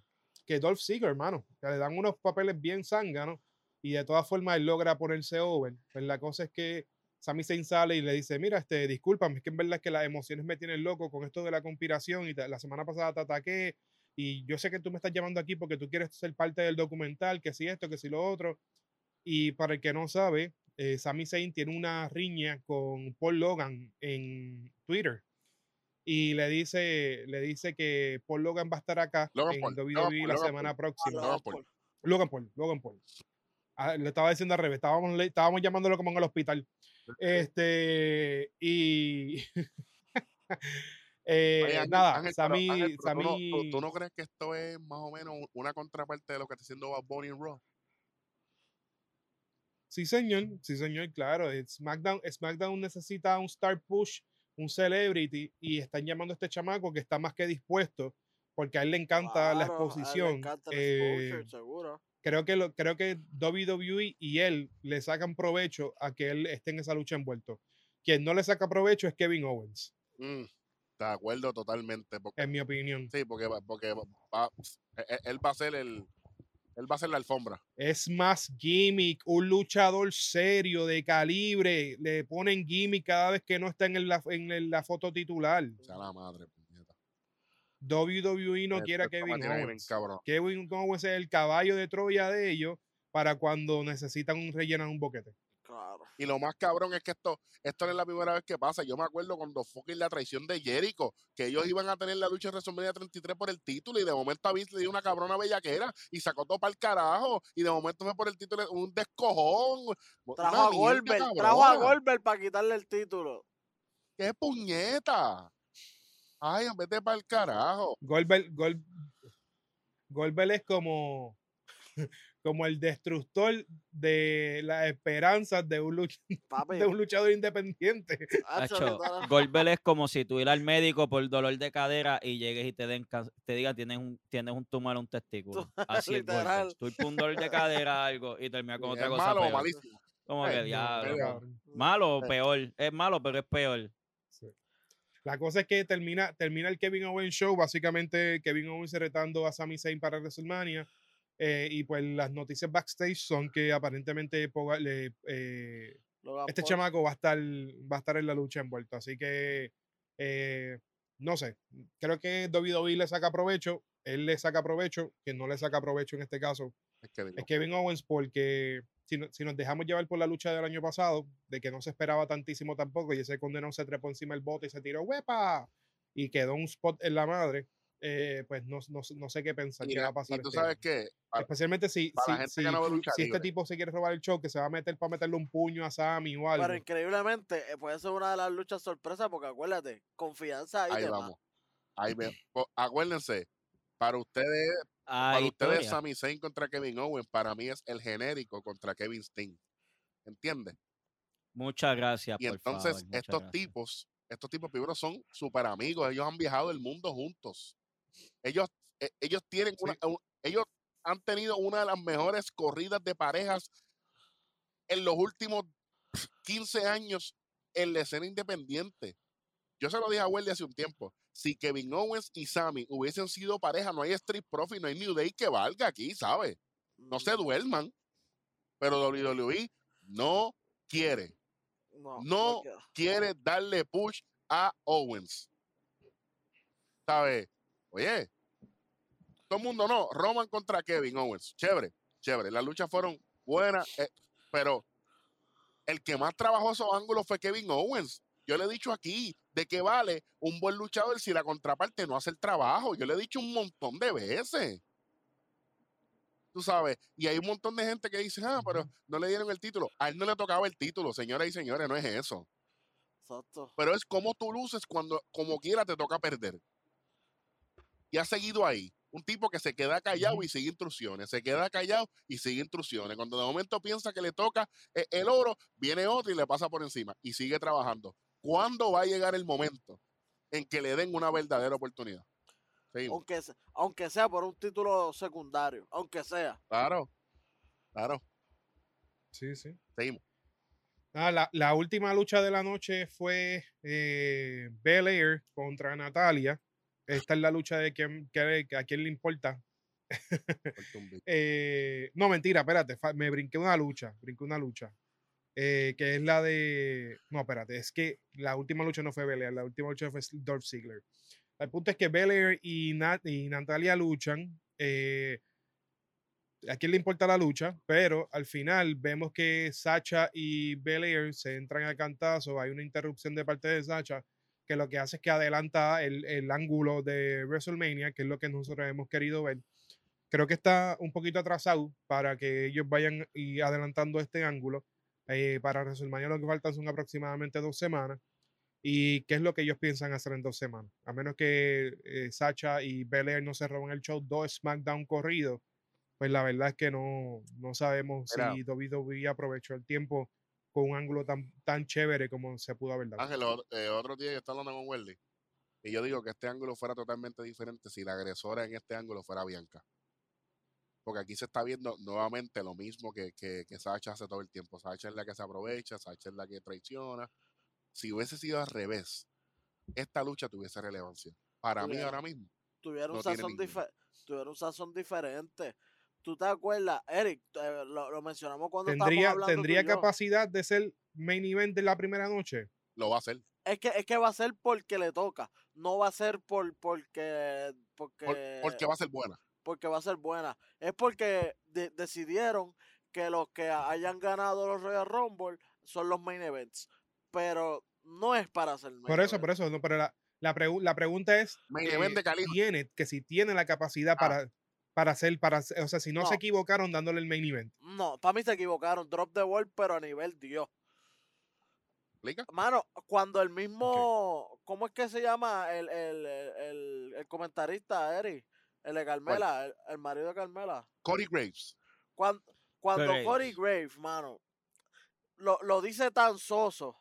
que Dolph Ziggler, hermano. Que le dan unos papeles bien zánganos y de todas formas él logra ponerse over. Pues la cosa es que Sami Zayn sale y le dice, mira, este, discúlpame, es que en verdad es que las emociones me tienen loco con esto de la conspiración y la semana pasada te ataqué y yo sé que tú me estás llamando aquí porque tú quieres ser parte del documental, que si esto, que si lo otro. Y para el que no sabe, eh, Sami Zayn tiene una riña con Paul Logan en Twitter. Y le dice, le dice que Paul Logan va a estar acá Logan en Paul, WWE Logan Paul, la semana Paul. próxima. Logan Paul. Logan Paul, Logan Paul. Ah, le estaba diciendo al revés, estábamos, le- estábamos llamándolo como en el hospital. Este, y. eh, Oye, Ángel, nada, Ángel, pero, Sammy, Ángel, pero tú, no, tú- crees que esto es más o menos un- una contraparte de lo que está haciendo Bad Bunny en Raw? Sí, señor, sí, señor, claro. eh, SmackDown, SmackDown necesita un star push, un celebrity, y están llamando a este chamaco que está más que dispuesto, porque a él le encanta la a él le exposición. encanta el eh, exposure, seguro. creo que lo, creo que WWE y él le sacan provecho a que él esté en esa lucha envuelto. Quien no le saca provecho es Kevin Owens, Mm, de acuerdo totalmente. Porque, en mi opinión. sí, porque, porque va- él va a ser el. Él va a ser la alfombra. Es más gimmick, un luchador serio, de calibre. Le ponen gimmick cada vez que no está en, el- la, en el- la foto titular. O sea, la madre. WWE no Esto- quiere a esto me Kevin bien Owens. Kevin Owens es el caballo de Troya de ellos para cuando necesitan un rellenar un boquete. Claro. Y lo más cabrón es que esto, esto no es la primera vez que pasa. Yo me acuerdo cuando fucking la traición de Jericho, que ellos iban a tener la lucha en WrestleMania 33 por el título, y de momento a Vince le dio una cabrona bellaquera y sacó todo para el carajo. Y de momento fue por el título un descojón. Trajo a Goldberg, trajo a. Goldberg para quitarle el título. ¡Qué puñeta! Ay, vete para el carajo. Goldberg, Gol- Goldberg es como, como el destructor de las esperanzas de un, luch- Papi, de un luchador independiente. hacho. Goldberg es como si tú ir al médico por dolor de cadera y llegues y te den te digan tienes un tienes un tumor en un testículo. Así es Literal. Tú por un dolor de cadera algo y termina con ¿Es otra cosa malo o peor. malísimo? Como que diablo. Malo o peor. Es malo, pero es peor. La cosa es que termina, termina el Kevin Owens Show, básicamente Kevin Owens retando a Sami Zayn para WrestleMania. Eh, y pues las noticias backstage son que aparentemente Poga- le, eh, este Paul. chamaco va a estar va a estar en la lucha envuelto. Así que eh, no sé, creo que WWE le saca provecho, él le saca provecho, que no le saca provecho en este caso Es digo, es Kevin Owens porque si, no- si nos dejamos llevar por la lucha del año pasado, de que no se esperaba tantísimo tampoco, y ese condenado se trepó encima del bote y se tiró ¡huepa! y quedó un spot en la madre, eh, pues no, no, no sé qué pensar, qué mira, va a pasar. y tú este sabes año. que Especialmente si, si, no si este tipo se quiere robar el show, que se va a meter para meterle un puño a Sammy o algo. Pero increíblemente, eh, puede ser una de las luchas sorpresas porque acuérdate, confianza ahí, ahí vamos. Ahí Acuérdense, para ustedes para ustedes. Sami Zayn contra Kevin Owens, para mí es el genérico contra Kevin Steen. ¿Entiendes? Muchas gracias, Y por entonces favor, estos gracias. tipos, estos tipos primero son súper amigos, ellos han viajado el mundo juntos. Ellos, eh, ellos tienen una, ellos han tenido una de las mejores corridas de parejas en los últimos 15 años en la escena independiente. Yo se lo dije a Wendy hace un tiempo. Si Kevin Owens y Sammy hubiesen sido pareja, no hay Street Profit, no hay New Day que valga aquí, ¿sabes? No se Mm, duerman. Pero WWE no quiere No, no quiere darle push a Owens. ¿Sabes? Oye, todo el mundo no. Roman contra Kevin Owens. Chévere, chévere. Las luchas fueron buenas, eh, pero el que más trabajó esos ángulos fue Kevin Owens. Yo le he dicho aquí de que vale un buen luchador si la contraparte no hace el trabajo. Yo le he dicho un montón de veces. Tú sabes, y hay un montón de gente que dice, ah, pero no le dieron el título. A él no le tocaba el título, señoras y señores, no es eso Exacto. pero es como tú luces cuando como quiera te toca perder. Y ha seguido ahí. Un tipo que se queda callado y sigue instrucciones, se queda callado y sigue instrucciones. Cuando de momento piensa que le toca eh, el oro, viene otro y le pasa por encima y sigue trabajando. ¿Cuándo va a llegar el momento en que le den una verdadera oportunidad? Seguimos. Aunque, aunque sea por un título secundario, aunque sea. Claro, claro, Sí, sí. seguimos. Ah, la, la última lucha de la noche fue eh, Belair contra Natalia. Esta es la lucha de quién, que- a quién le importa. Eh, no, mentira, espérate, me brinqué una lucha, brinqué una lucha. eh, que es la de. No, espérate, es que la última lucha no fue Belair, la última lucha fue Dolph Ziggler. El punto es que Belair y, Nat- y Natalia luchan. eh, a quién le importa la lucha, pero al final vemos que Sacha y Belair se entran al cantazo. Hay una interrupción de parte de Sacha que lo que hace es que adelanta el, el ángulo de WrestleMania, que es lo que nosotros hemos querido ver. creo que está un poquito atrasado para que ellos vayan y adelantando este ángulo. Eh, para WrestleMania lo que faltan son aproximadamente dos semanas. ¿Y qué es lo que ellos piensan hacer en dos semanas? A menos que eh, Sacha y Belair no se roben el show dos SmackDown corridos, pues la verdad es que no, no sabemos Mira. si WWE aprovechó el tiempo con un ángulo tan, tan chévere como se pudo haber dado. Ángel, o- eh, otro día yo estaba hablando con Welly y yo digo que este ángulo fuera totalmente diferente si la agresora en este ángulo fuera Bianca. Porque aquí se está viendo nuevamente lo mismo que, que, que Sacha hace todo el tiempo. Sacha es la que se aprovecha, Sacha es la que traiciona. Si hubiese sido al revés, esta lucha tuviese relevancia. Para mí Tuviera. ahora mismo, un sazón tuvieron un sazón diferente. ¿Tú te acuerdas, Eric? lo, lo mencionamos cuando estábamos ¿Tendría, hablando ¿tendría capacidad de ser main event de la primera noche? lo va a hacer. Es que, es que va a ser porque le toca. No va a ser por porque porque, por- porque va a ser buena. porque va a ser buena. Es porque de- decidieron que los que hayan ganado los Royal Rumble son los main events. Pero no es para ser main Por eso, event. por eso, no, pero la, la, pregu- la pregunta es, Main eh, event de tiene, que si tiene la capacidad Ah. para, para hacer, para, hacer- o sea, si no, No. se equivocaron dándole el main event. No, para mí se equivocaron. Drop the ball, pero a nivel Dios. Mano, cuando el mismo. ¿Cómo es que se llama el, el, el, el- el comentarista, Eri? El de Carmela, el, el marido de Carmela. Corey Graves. Cuando, cuando Graves. Corey Graves, mano, lo, lo dice tan soso.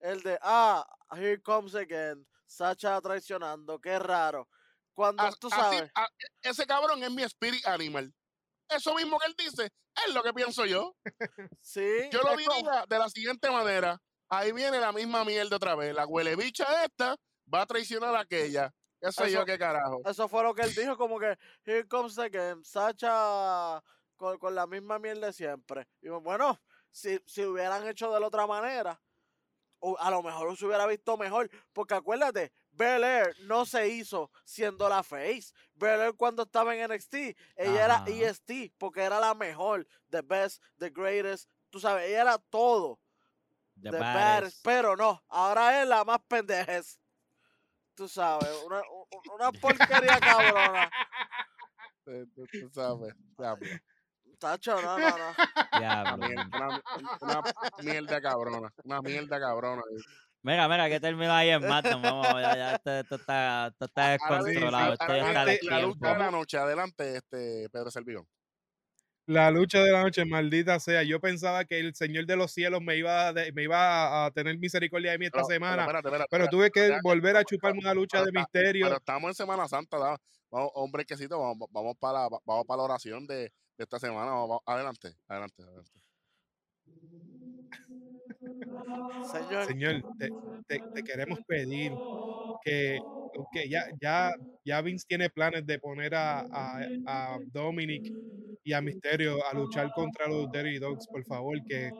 El de, ah, here comes again. Sacha traicionando, qué raro. Cuando As- tú así- sabes. a- ese cabrón es mi spirit animal. Eso mismo que él dice es lo que pienso yo. Sí. Yo lo diría de la siguiente manera. Ahí viene la misma mierda otra vez. La huele bicha esta va a traicionar a aquella. ¿Qué sé yo Eso- qué carajo? Eso fue lo que él dijo, como que here comes again, Sacha con, con la misma miel de siempre. Y bueno, si, si hubieran hecho de la otra manera, o a lo mejor se hubiera visto mejor. Porque acuérdate, Bel Air no se hizo siendo la face. Bel Air cuando estaba en NXT, ella Ajá. era EST, porque era la mejor, the best, the greatest. Tú sabes, ella era todo. The The baddest. baddest, pero no, ahora es la más pendejes. Tú sabes, una, una porquería cabrona. Tú- tú sabes, diablo. Tacho, no, no, no. Diablo. una mierda cabrona. Una mierda cabrona. Mira, mira, que terminó ahí en Matton. Vamos, ya, ya, esto, esto está, esto está viene- descontrolado. Esto está viene de la lucha de la noche. Adelante, este Pedro Servidor. La lucha de la noche, maldita sea. Yo pensaba que el Señor de los cielos me iba a, de- me iba a- tener misericordia de mí esta Pero- pero semana, espérate, espérate, pero espérate. tuve que espérate, volver a chuparme una lucha de misterio. Pero estamos en Semana Santa, vamos, hombre, quesito, vamos, vamos para la, vamos para la oración de, de esta semana. Vamos- adelante, adelante, adelante. Señor, Señor, te, te- te queremos pedir que, que ya, ya, ya Vince tiene planes de poner a, a, a Dominic y a Misterio a luchar contra los Dirty Dogs, por favor, que,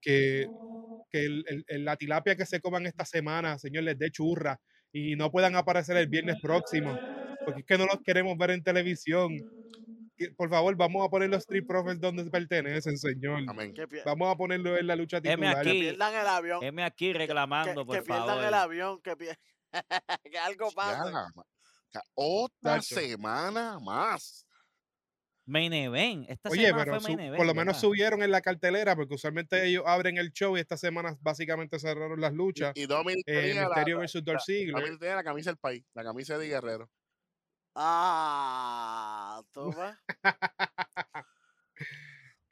que, que el- el- el- la tilapia que se coman esta semana, señor, les dé churra y no puedan aparecer el viernes próximo, porque es que no los queremos ver en televisión. Que, Por favor, vamos a poner los Street Profits donde pertenecen, señor. Amén. que, Vamos a ponerlo en la lucha titular. que aquí. pierdan el avión. Heme aquí que, por que pierdan el avión, que, que algo pase. ca- otra Tacho. semana más. Main event. Esta Oye, semana pero fue main event, por lo menos ¿verdad? subieron en la cartelera, porque usualmente ellos abren el show y esta semana básicamente cerraron las luchas. Y Dominic Eh, tenía, Misterio la- versus Dolph Ziggler. Dominic tenía la camisa del país, la camisa de Guerrero. Ah, ves.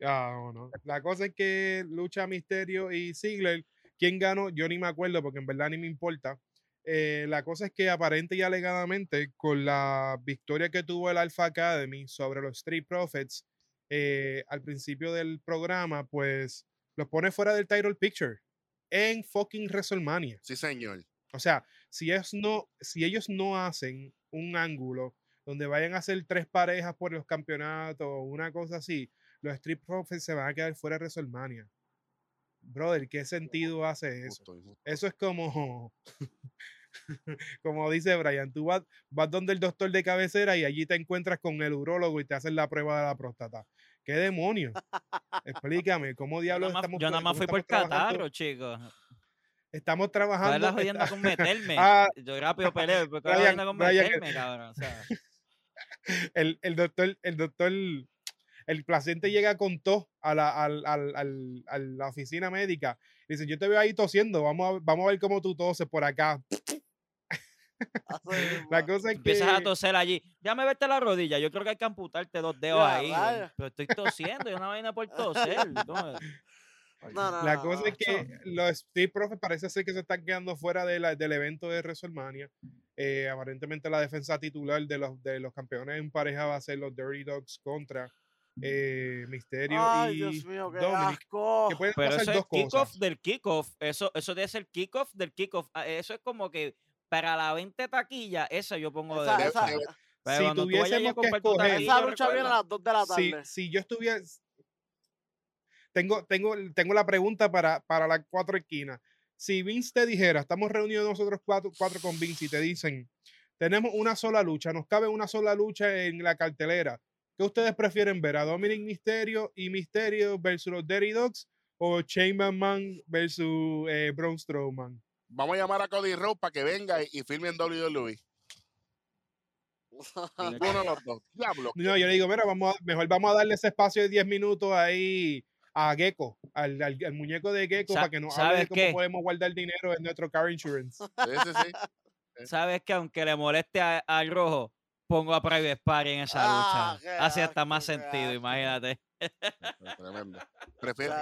Ah, no, no. La cosa es que lucha Misterio y Ziggler. ¿Quién ganó? Yo ni me acuerdo porque en verdad ni me importa. Eh, la cosa es que aparente y alegadamente con la victoria que tuvo el Alpha Academy sobre los Street Profits eh, al principio del programa, pues los pone fuera del title picture en fucking WrestleMania. Sí, señor. O sea, si ellos no, si ellos no hacen un ángulo donde vayan a hacer tres parejas por los campeonatos o una cosa así, los Street Profits se van a quedar fuera de WrestleMania. Brother, ¿qué sentido hace eso? Justo. Eso es como, como dice Brian, tú vas, vas donde el doctor de cabecera y allí te encuentras con el urólogo y te hacen la prueba de la próstata. ¿Qué demonios? Explícame, ¿cómo Yo diablos más, estamos yo nada más fui por catarro, chicos. Estamos ¿Cuál es trabajando. la jodienda con meterme? Ah, Yo rápido peleo, pero ¿cuál es la Brian, jodienda con Brian, meterme, cabrón? O sea, el, el doctor, el doctor, el paciente llega con tos a la, al- al- al- a la oficina médica. Dice, yo te veo ahí tosiendo, vamos a, vamos a ver cómo tú toses por acá. Así mismo. La cosa es que... Empiezas a toser allí. Ya me vete la rodilla. Yo creo que hay que amputarte dos dedos Ya, ahí. Pero estoy tosiendo y una vaina por toser. ¿Cómo es? No, no, La no, cosa no, es que los Street Profits parece ser que se están quedando fuera de la- del evento de WrestleMania. Eh, aparentemente la defensa titular de los, de los campeones en pareja va a ser los Dirty Dogs contra eh, Misterio Ay, y Dios mío, qué Dominic. asco. Que pueden Pero pasar eso es dos kickoff cosas. del kickoff. Eso, eso debe ser kickoff del kickoff. Ah, Eso es como que para la 20 taquilla, esa yo pongo Esa- de esa-. Pero si cuando tú vayas a tuviésemos que escoger- taquilla, Esa lucha viene a las 2 de la si, tarde. si yo estuviera. Tengo, tengo, tengo la pregunta para, para las cuatro esquinas. Si Vince te dijera, estamos reunidos nosotros cuatro, cuatro con Vince y te dicen, tenemos una sola lucha, nos cabe una sola lucha en la cartelera. ¿Qué ustedes prefieren ver? ¿A Dominic Mysterio y Mysterio versus los Dirty Dogs? ¿O Chamber Man versus eh, Braun Strowman? Vamos a llamar a Cody Rhodes para que venga y, y filme en WWE. Ninguno de los dos. Diablo. No, yo le digo, mira, vamos a- mejor vamos a darle ese espacio de 10 minutos ahí a Gecko, al, al- al muñeco de Gecko, para que nos hable ¿sabes de cómo qué? podemos guardar dinero en nuestro car insurance. Sí, sí, sí. Sabes que aunque le moleste al rojo, pongo a Private Party en esa Ah, lucha. qué Así está más sentido, asco. imagínate. Tremendo. Prefiero.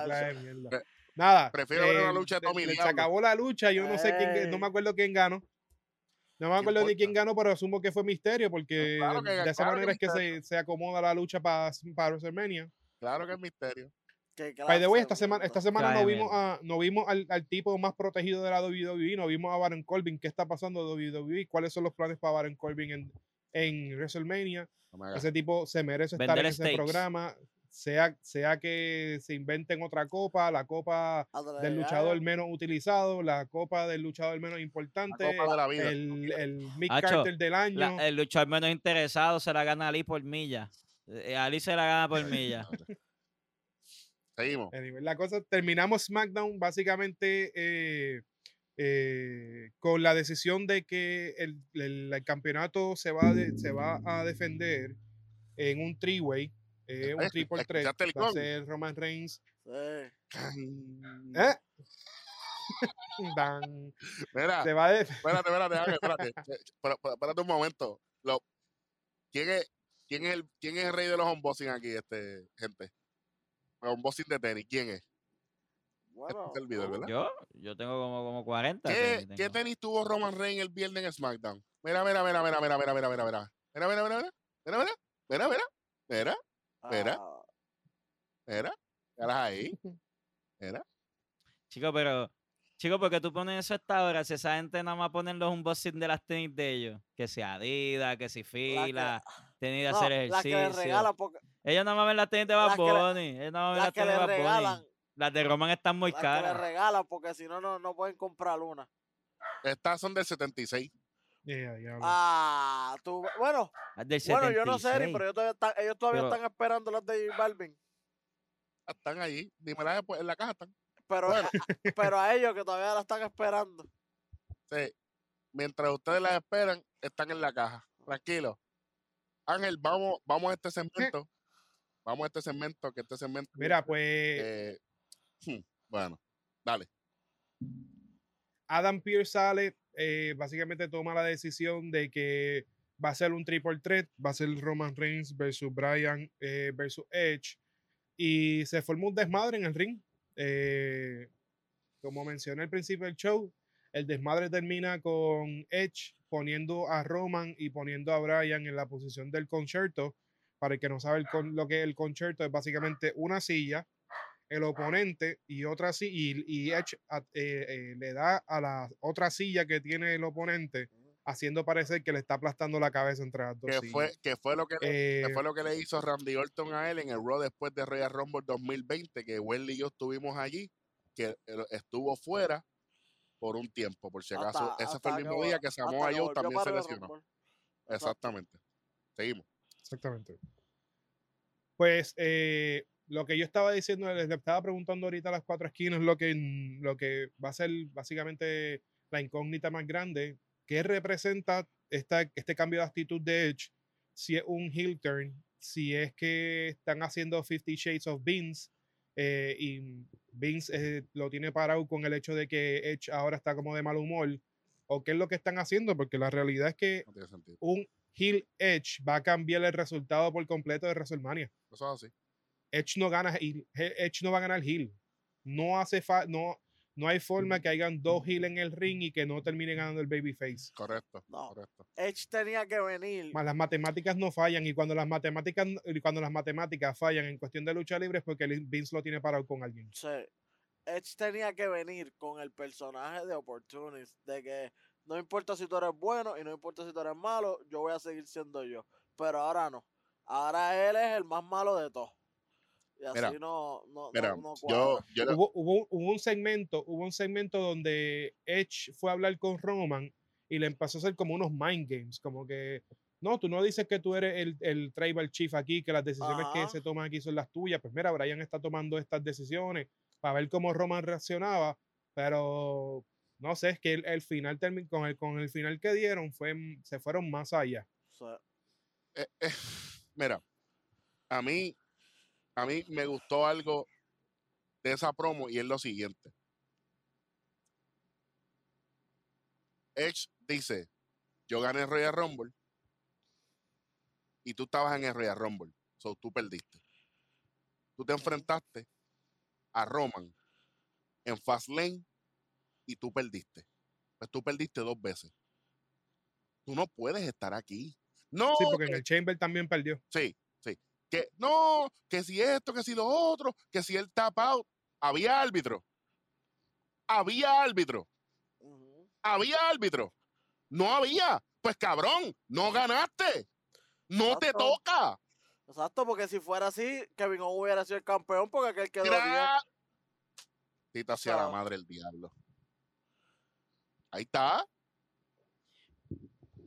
Pre- Nada. prefiero ver una eh, lucha de Se acabó la lucha, yo no sé quién, no me acuerdo quién ganó. No me acuerdo ni quién ganó, pero asumo que fue Misterio, porque claro que- de esa claro que manera es que se, se acomoda la lucha para para WrestleMania. Claro que es misterio. By the way, esta semana, esta semana no vimos, a, no vimos al, al tipo más protegido de la WWE, no vimos a Baron Corbin. ¿Qué está pasando de WWE? ¿Cuáles son los planes para Baron Corbin en, en WrestleMania? Hagas. Ese tipo se merece estar Vender en ese programa. Sea, sea que se inventen otra copa, la copa del luchador menos utilizado, la copa del luchador menos importante, copa de la vida, el, el Mick Carter del año. La- el luchador menos interesado se la gana Ali por milla. Eh, Ali se la gana por milla. Seguimos. Anyway, la cosa, terminamos SmackDown básicamente eh, eh, con la decisión de que el, el- el campeonato se va, de- se va a defender en un three-way, eh, un triple threat. Va a ser Roman Reigns. ¿eh? Dan. Mira, Se va a espérate, espérate, espérate. Espera- espera- Espérate un momento. Lo- ¿quién, es, quién, es el, ¿Quién es el rey de los unboxing aquí, este, gente? Los unboxing de tenis, ¿quién es? Bueno, Este servidor, tú. ¿verdad? Yo, yo tengo como, como 40. ¿Qué, tenis ¿Qué tenis tuvo Roman Reigns el viernes en SmackDown? Mira, mira, mira, mira, mira, mira, mira, mira, mira. Mira, mira, mira, mira. Mira, mira. Mira, mira. Mira, Mira. Ah, mira. Ahí. Mira. Chico, pero. Chico, porque tú pones eso a esta hora, si esa gente nada más ponen los unboxing de las tenis de ellos, que si Adidas, que si fila, tenis de no, hacer las que le ejercicio. regalan, porque Ellos nada más ven las tenis de Bad que Bunny. Ellos nada más ven las las que tenis le de Bad Bunny. regalan, Las de Roman están muy las que le caras. regalan, porque si no, no, no pueden comprar una. Estas son del 76. Yeah, diablo. Ah, tú, bueno, bueno, yo no sé, Eri, 76. pero ellos todavía están, ellos todavía Pero- están esperando las de J Balvin. Están allí. Dímelas después. En la caja están. Pero, Bueno. a- pero a ellos que todavía la están esperando. Sí. Mientras ustedes las esperan, están en la caja. Tranquilo. Ángel, vamos, vamos a este segmento. Vamos a este segmento, que este segmento. Mira, pues eh, hmm, bueno, dale. Adam Pierce sale, eh, básicamente toma la decisión de que va a ser un triple threat, va a ser Roman Reigns versus Bryan eh, versus Edge. Y se formó un desmadre en el ring. Eh, como mencioné al principio del show, el desmadre termina con Edge poniendo a Roman y poniendo a Bryan en la posición del concierto. Para el que no sabe el lo que es el concierto, es básicamente una silla, el oponente y otra silla, y, y Edge a- eh, eh, le da a la otra silla que tiene el oponente, haciendo parecer que le está aplastando la cabeza entre las dos Que fue, que fue lo que le- Eh, que fue lo que le hizo Randy Orton a él en el Raw después de Royal Rumble 2020, que Welly y yo estuvimos allí, que estuvo fuera por un tiempo, por si acaso. Hasta- Ese hasta fue el mismo que día que Samoa Joe también se lesionó. Exactamente. Seguimos. Exactamente. Pues eh, lo que yo estaba diciendo, les estaba preguntando ahorita a las cuatro esquinas, lo que, mm, lo que va a ser básicamente la incógnita más grande. ¿Qué representa esta, este cambio de actitud de Edge? si es un heel turn, si es que están haciendo 50 Shades of Vince eh, y Vince eh, lo tiene parado con el hecho de que Edge ahora está como de mal humor, o qué es lo que están haciendo, porque la realidad es que No un heel Edge va a cambiar el resultado por completo de WrestleMania. Eso es así. Edge no gana Edge no va a ganar heel. No hace fa- no, no hay forma que hayan dos heel en el ring y que no terminen ganando el babyface. Correcto. No. Correcto. Edge tenía que venir. Más las matemáticas no fallan y cuando las matemáticas cuando las matemáticas fallan en cuestión de lucha libre es porque el Vince lo tiene parado con alguien. Sí. Edge tenía que venir con el personaje de Opportunist, de que no importa si tú eres bueno y no importa si tú eres malo, yo voy a seguir siendo yo. Pero ahora no. Ahora él es el más malo de todos. Y así Mira, no, no, Mira, no, no yo, Hubo, hubo, hubo un segmento, hubo un segmento donde Edge fue a hablar con Roman y le empezó a hacer como unos mind games, como que no, tú no dices que tú eres el, el tribal chief aquí, que las decisiones que se toman aquí son las tuyas. Pues mira, Brian está tomando estas decisiones para ver cómo Roman reaccionaba, pero no sé, es que el, el final con el, con el final que dieron fue, se fueron más allá. O sea, eh, eh, mira, a mí, a mí me gustó algo de esa promo y es lo siguiente. Edge dice, yo gané el Royal Rumble y tú estabas en el Royal Rumble, so tú perdiste. Tú te enfrentaste a Roman en Fastlane y tú perdiste. Pues tú perdiste dos veces. Tú no puedes estar aquí. No, Sí, porque en el Chamber también perdió. Sí. Que no, que si esto, que si lo otro, que si el tap out. Había árbitro. Había árbitro. Había árbitro. No había. Pues cabrón, no ganaste. No te toca. Exacto, porque si fuera así, Kevin Owens hubiera sido el campeón porque aquel quedó bien. Gra- Tita sea la madre del diablo. Ahí está.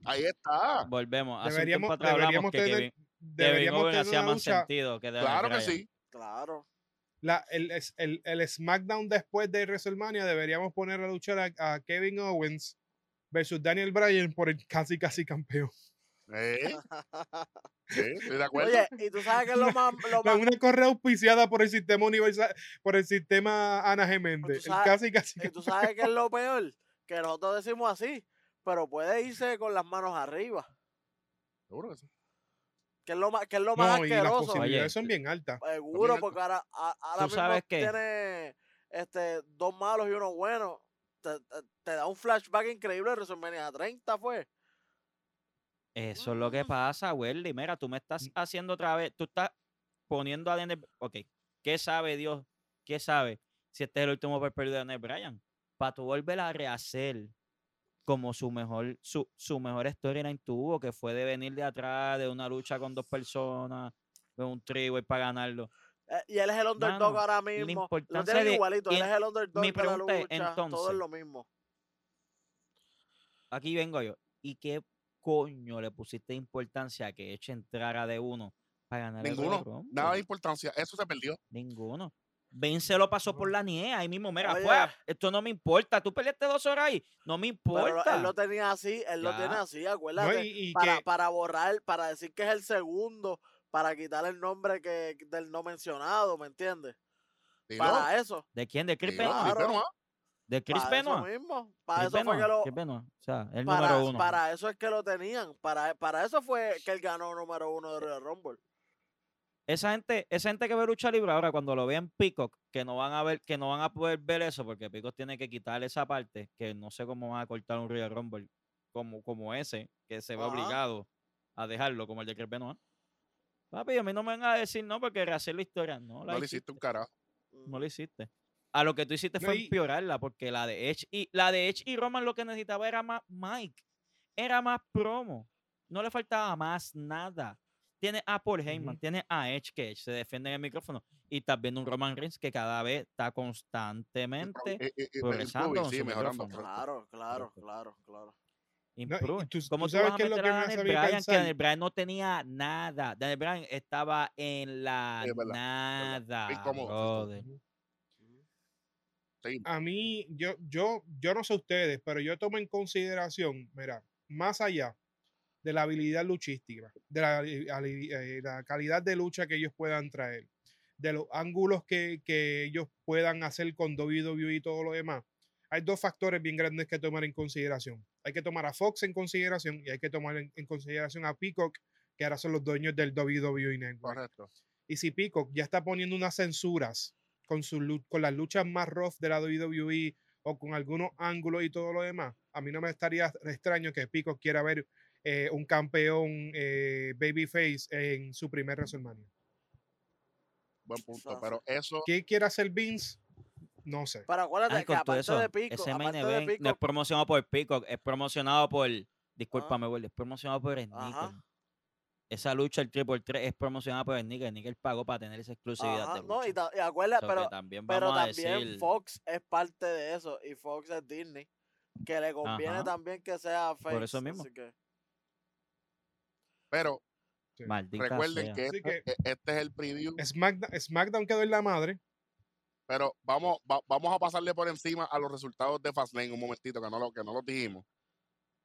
Ahí está. Volvemos. Hace Deberíamos, un tiempo atrás hablamos deberíamos que tener, Kevin, Kevin deberíamos tener hacía una más lucha. sentido que Daniel Claro que sí. Claro. la- el, es- el, el SmackDown después de WrestleMania deberíamos poner a luchar a, a Kevin Owens versus Daniel Bryan por el casi casi campeón. ¿Eh? ¿Sí? ¿Estoy de acuerdo? Oye, y tú sabes que es lo más, lo más una correa auspiciada por el sistema universal, por el sistema Ana Geméndez. tú casi casi Y tú campeón. sabes que es lo peor, que nosotros decimos así, pero puede irse con las manos arriba, Seguro que sí. Que es lo más, que es lo más No, y las asqueroso. posibilidades Oye, son bien altas. Seguro, porque ahora, a- ahora ¿Tú mismo tiene este, dos malos y uno bueno. Te, te- te da un flashback increíble de WrestleMania 30, fue. Eso es lo que Mm. pasa, Welly. Mira, tú me estás Mm. haciendo otra vez, tú estás poniendo a Daniel. Ok, ¿qué sabe Dios? ¿Qué sabe si este es el último papel de Daniel Bryan? Para tú volver a rehacer como su mejor, su, su mejor storyline tuvo, que fue de venir de atrás, de una lucha con dos personas, de un trigo y para ganarlo. Eh, y él es el underdog Mano, ahora la mismo. Importancia tienen de- igualito, él es el underdog mi de la pregunta es, todo entonces, es lo mismo. Aquí vengo yo. ¿Y qué coño le pusiste importancia a que Edge entrara de uno para ganar el Ninguno. Nada de importancia. Eso se perdió. Ninguno. Vince lo pasó por la nieve ahí mismo. Mira, Oye. fue, esto no me importa. Tú peleaste dos horas ahí. No me Pero importa. él lo tenía así, él lo tiene así, No, acuérdate. y, y para, que, para borrar, para decir que es el segundo, para quitar el nombre que del no mencionado, ¿me entiendes? Para eso. ¿De quién? ¿De Chris Benoit? Benoit. ¿De Chris para eso Benoit? mismo. Para Chris eso fue que Benoit, lo. Chris Benoit. O sea, el Para, número uno. para eso es que lo tenían. Para, para eso fue que él ganó número uno de Royal Rumble. Esa gente, esa gente que ve lucha libre ahora, cuando lo vean Peacock, que no van a ver, que no van a poder ver eso, porque Peacock tiene que quitar esa parte, que no sé cómo van a cortar un Royal Rumble como, como ese, que se ve Ajá. obligado a dejarlo, como el de Chris Benoit. Papi, a mí no me van a decir no, porque rehacer la historia. No, la No le hiciste. hiciste un carajo. No lo hiciste. A lo que tú hiciste No, fue y- empeorarla, porque la de Edge y la de Edge y Roman lo que necesitaba era más Mike, era más promo. No le faltaba más nada. Tiene a Paul Heyman, tiene a Edge que Edge se defiende en el micrófono y estás viendo un Roman Reigns que cada vez está constantemente Eh, eh, eh, progresando sí, su mejorando. Claro, claro, claro, claro. improve. tú- ¿Cómo tú vas a qué es lo meter que a me hace Daniel Bryan? Que. Daniel Bryan no tenía nada. Daniel Bryan estaba en la Sí, es verdad, nada. Sí, a mí, yo, yo, yo no sé ustedes, pero yo tomo en consideración, mira, más allá de la habilidad luchística, de la, eh, la calidad de lucha que ellos puedan traer, de los ángulos que, que ellos puedan hacer con WWE y todo lo demás. Hay dos factores bien grandes que tomar en consideración. Hay que tomar a Fox en consideración y hay que tomar en, en consideración a Peacock, que ahora son los dueños del WWE Network. Correcto. Y si Peacock ya está poniendo unas censuras con, su, con las luchas más rough de la WWE o con algunos ángulos y todo lo demás, a mí no me estaría extraño que Peacock quiera ver eh, un campeón eh, babyface en su primer WrestleMania. Buen punto. Pero eso, ¿Qué quiere hacer Vince? No sé. Pero acuérdate Ay, que aparte eso, de Pico, ese aparte de event no es Pico, promocionado por Peacock, es promocionado por, discúlpame, Will, es promocionado por Ajá. Sneaker. Esa lucha, el Triple 3, es promocionada por Sneaker. Sneaker pagó para tener esa exclusividad ajá, de no, y, lucha. ta- y acuérdate, So pero, también pero vamos a también decir, Fox es parte de eso y Fox es Disney, que le conviene Ajá. también que sea face. eso mismo. así que- pero Sí. recuerden que, este, e- este es el preview. SmackDown, SmackDown quedó en la madre. Pero vamos, va- vamos a pasarle por encima a los resultados de Fastlane un momentito, que no lo, que no los dijimos.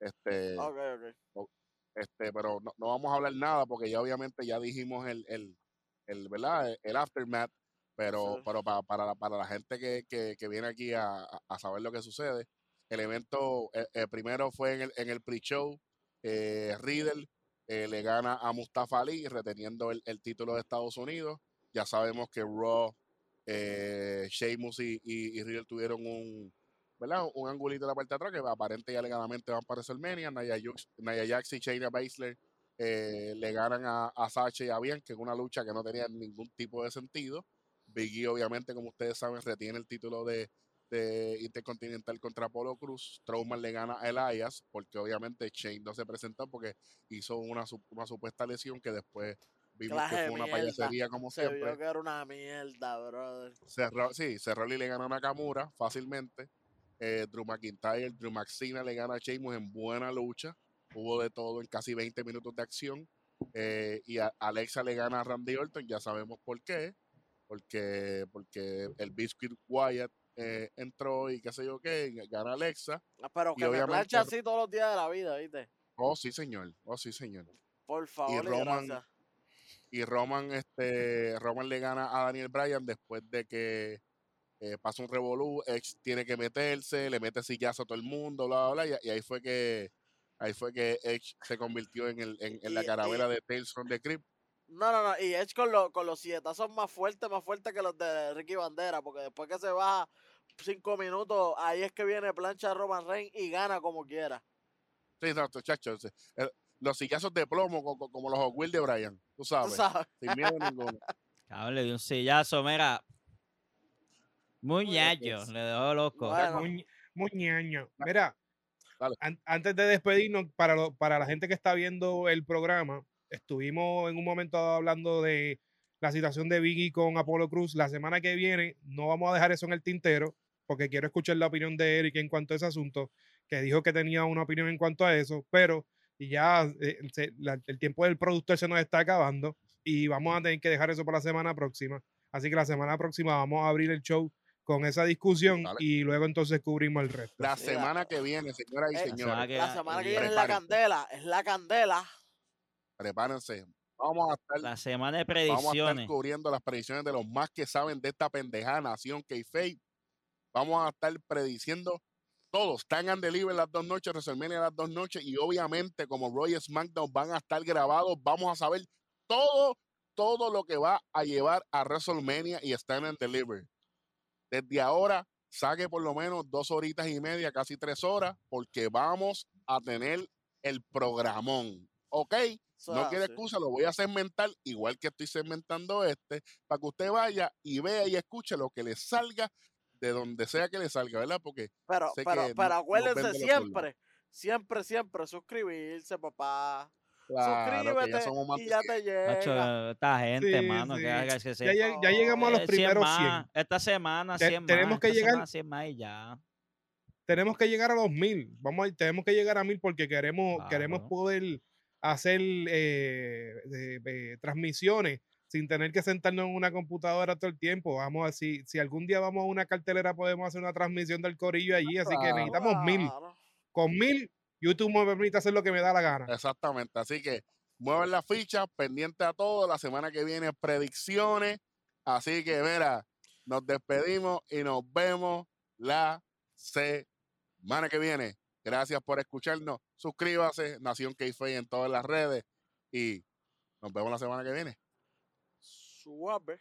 Este, Ok, ok. este, pero no, no vamos a hablar nada porque ya obviamente ya dijimos el, el, el ¿verdad? El, el aftermath, pero, Sí. pero para, para, la, para la gente que, que, que viene aquí a, a- a saber lo que sucede, el evento eh, eh, primero fue en el, en el pre-show, eh, Riddle eh, le gana a Mustafa Ali reteniendo el, el título de Estados Unidos. Ya sabemos que Raw, eh, Sheamus y, y, tuvieron un, ¿verdad? Un angulito en la parte de atrás que aparente y alegadamente van para WrestleMania. Nia, Jax- Nia Jax y Shayna Baszler eh, le ganan a, a y a Bianca en una lucha que no tenía ningún tipo de sentido. Big E, obviamente, como ustedes saben, retiene el título de, de Intercontinental contra Apolo Cruz. Strowman le gana a Elias porque obviamente Shane no se presentó porque hizo una, su- una supuesta lesión que después vimos Clase que fue una mierda. payasería como Se siempre. vio que era una mierda, brother. Cerró, sí, Cerroli le gana a Nakamura fácilmente. Eh, Drew McIntyre, Drew McSina le gana a Sheamus en buena lucha. Hubo de todo en casi 20 minutos de acción. Eh, y a- Alexa le gana a Randy Orton, ya sabemos por qué. Porque, porque el Biscuit Wyatt eh, entró y qué sé yo qué, gana Alexa. Ah, Pero Y que me plancha así todos los días de la vida, ¿viste? Oh, sí, señor. Oh, sí, señor. Por favor, y, Roman- gracias. y Roman, este, Roman le gana a Daniel Bryan después de que eh, pasa un revolú, Edge tiene que meterse, le mete sillazo a todo el mundo, bla, bla, bla, y, y ahí fue que ahí fue que Edge se convirtió en, el, en, en la y- de Tales from the Crypt. No, no, no. Y Edge con, los con los sietazos más fuertes, más fuertes que los de Ricky Bandera. Porque después que se baja cinco minutos, ahí es que viene plancha Roman Reigns y gana como quiera. Sí, no, muchachos, eh, los sillazos de plomo co- co- como los Wheels de Bryan, tú Tú sabes, sin miedo ninguno. Cabrón, le dio un sillazo, mira. Muy Muy ñaño, pues. le dejó loco. Bueno. Muy, muy ñaño. Mira, Dale. an- antes de despedirnos, para, lo- para la gente que está viendo el programa, estuvimos en un momento hablando de la situación de Biggie con Apolo Cruz. La semana que viene no vamos a dejar eso en el tintero, porque quiero escuchar la opinión de Eric en cuanto a ese asunto, que dijo que tenía una opinión en cuanto a eso, pero ya eh, se- la- el tiempo del productor se nos está acabando y vamos a tener que dejar eso para la semana próxima. Así que la semana próxima vamos a abrir el show con esa discusión Dale. y luego entonces cubrimos el resto. La semana que viene, señoras y eh, la señores, semana que- La semana que y- viene es la candela. Es la candela. prepárense. Vamos a estar La semana de Vamos a estar predicciones. cubriendo las predicciones de los más que saben de esta pendejada nación que Vamos a estar prediciendo todos. Están and Deliver las dos noches, WrestleMania las dos noches y obviamente como Roy SmackDown van a estar grabados, vamos a saber todo, todo lo que va a llevar a WrestleMania y Stand and Deliver. Desde ahora, saque por lo menos dos horitas y media, casi tres horas, porque vamos a tener el programón. ¿Ok? No quiere así. excusa, lo voy a segmentar igual que estoy segmentando este, para que usted vaya y vea y escuche lo que le salga de donde sea que le salga, ¿verdad? Porque Pero, sé pero, que pero acuérdense siempre, siempre, siempre suscribirse, papá. claro, que ya Suscríbete somos más y ya 100. te llega. esta gente, Sí, mano, sí. que haga que se Ya, lleg- ya llegamos a los Eh, 100 primeros 100. más, Esta semana, Te- 100 tenemos más. que esta llegar- semana 100 más y ya. Tenemos que llegar a los mil. Vamos a, tenemos que llegar a mil porque queremos, queremos Claro. poder hacer eh, de- de transmisiones sin tener que sentarnos en una computadora todo el tiempo. Vamos a si, si algún día vamos a una cartelera podemos hacer una transmisión del corillo allí, así que Claro. necesitamos mil. Con mil YouTube me permite hacer lo que me da la gana. Exactamente. Así que mueven la ficha, pendiente a todo. La semana que viene, predicciones. Así que, mira, nos despedimos y nos vemos la semana que viene. Gracias por escucharnos. Suscríbase, Nación k en todas las redes. Y nos vemos la semana que viene. Schwaber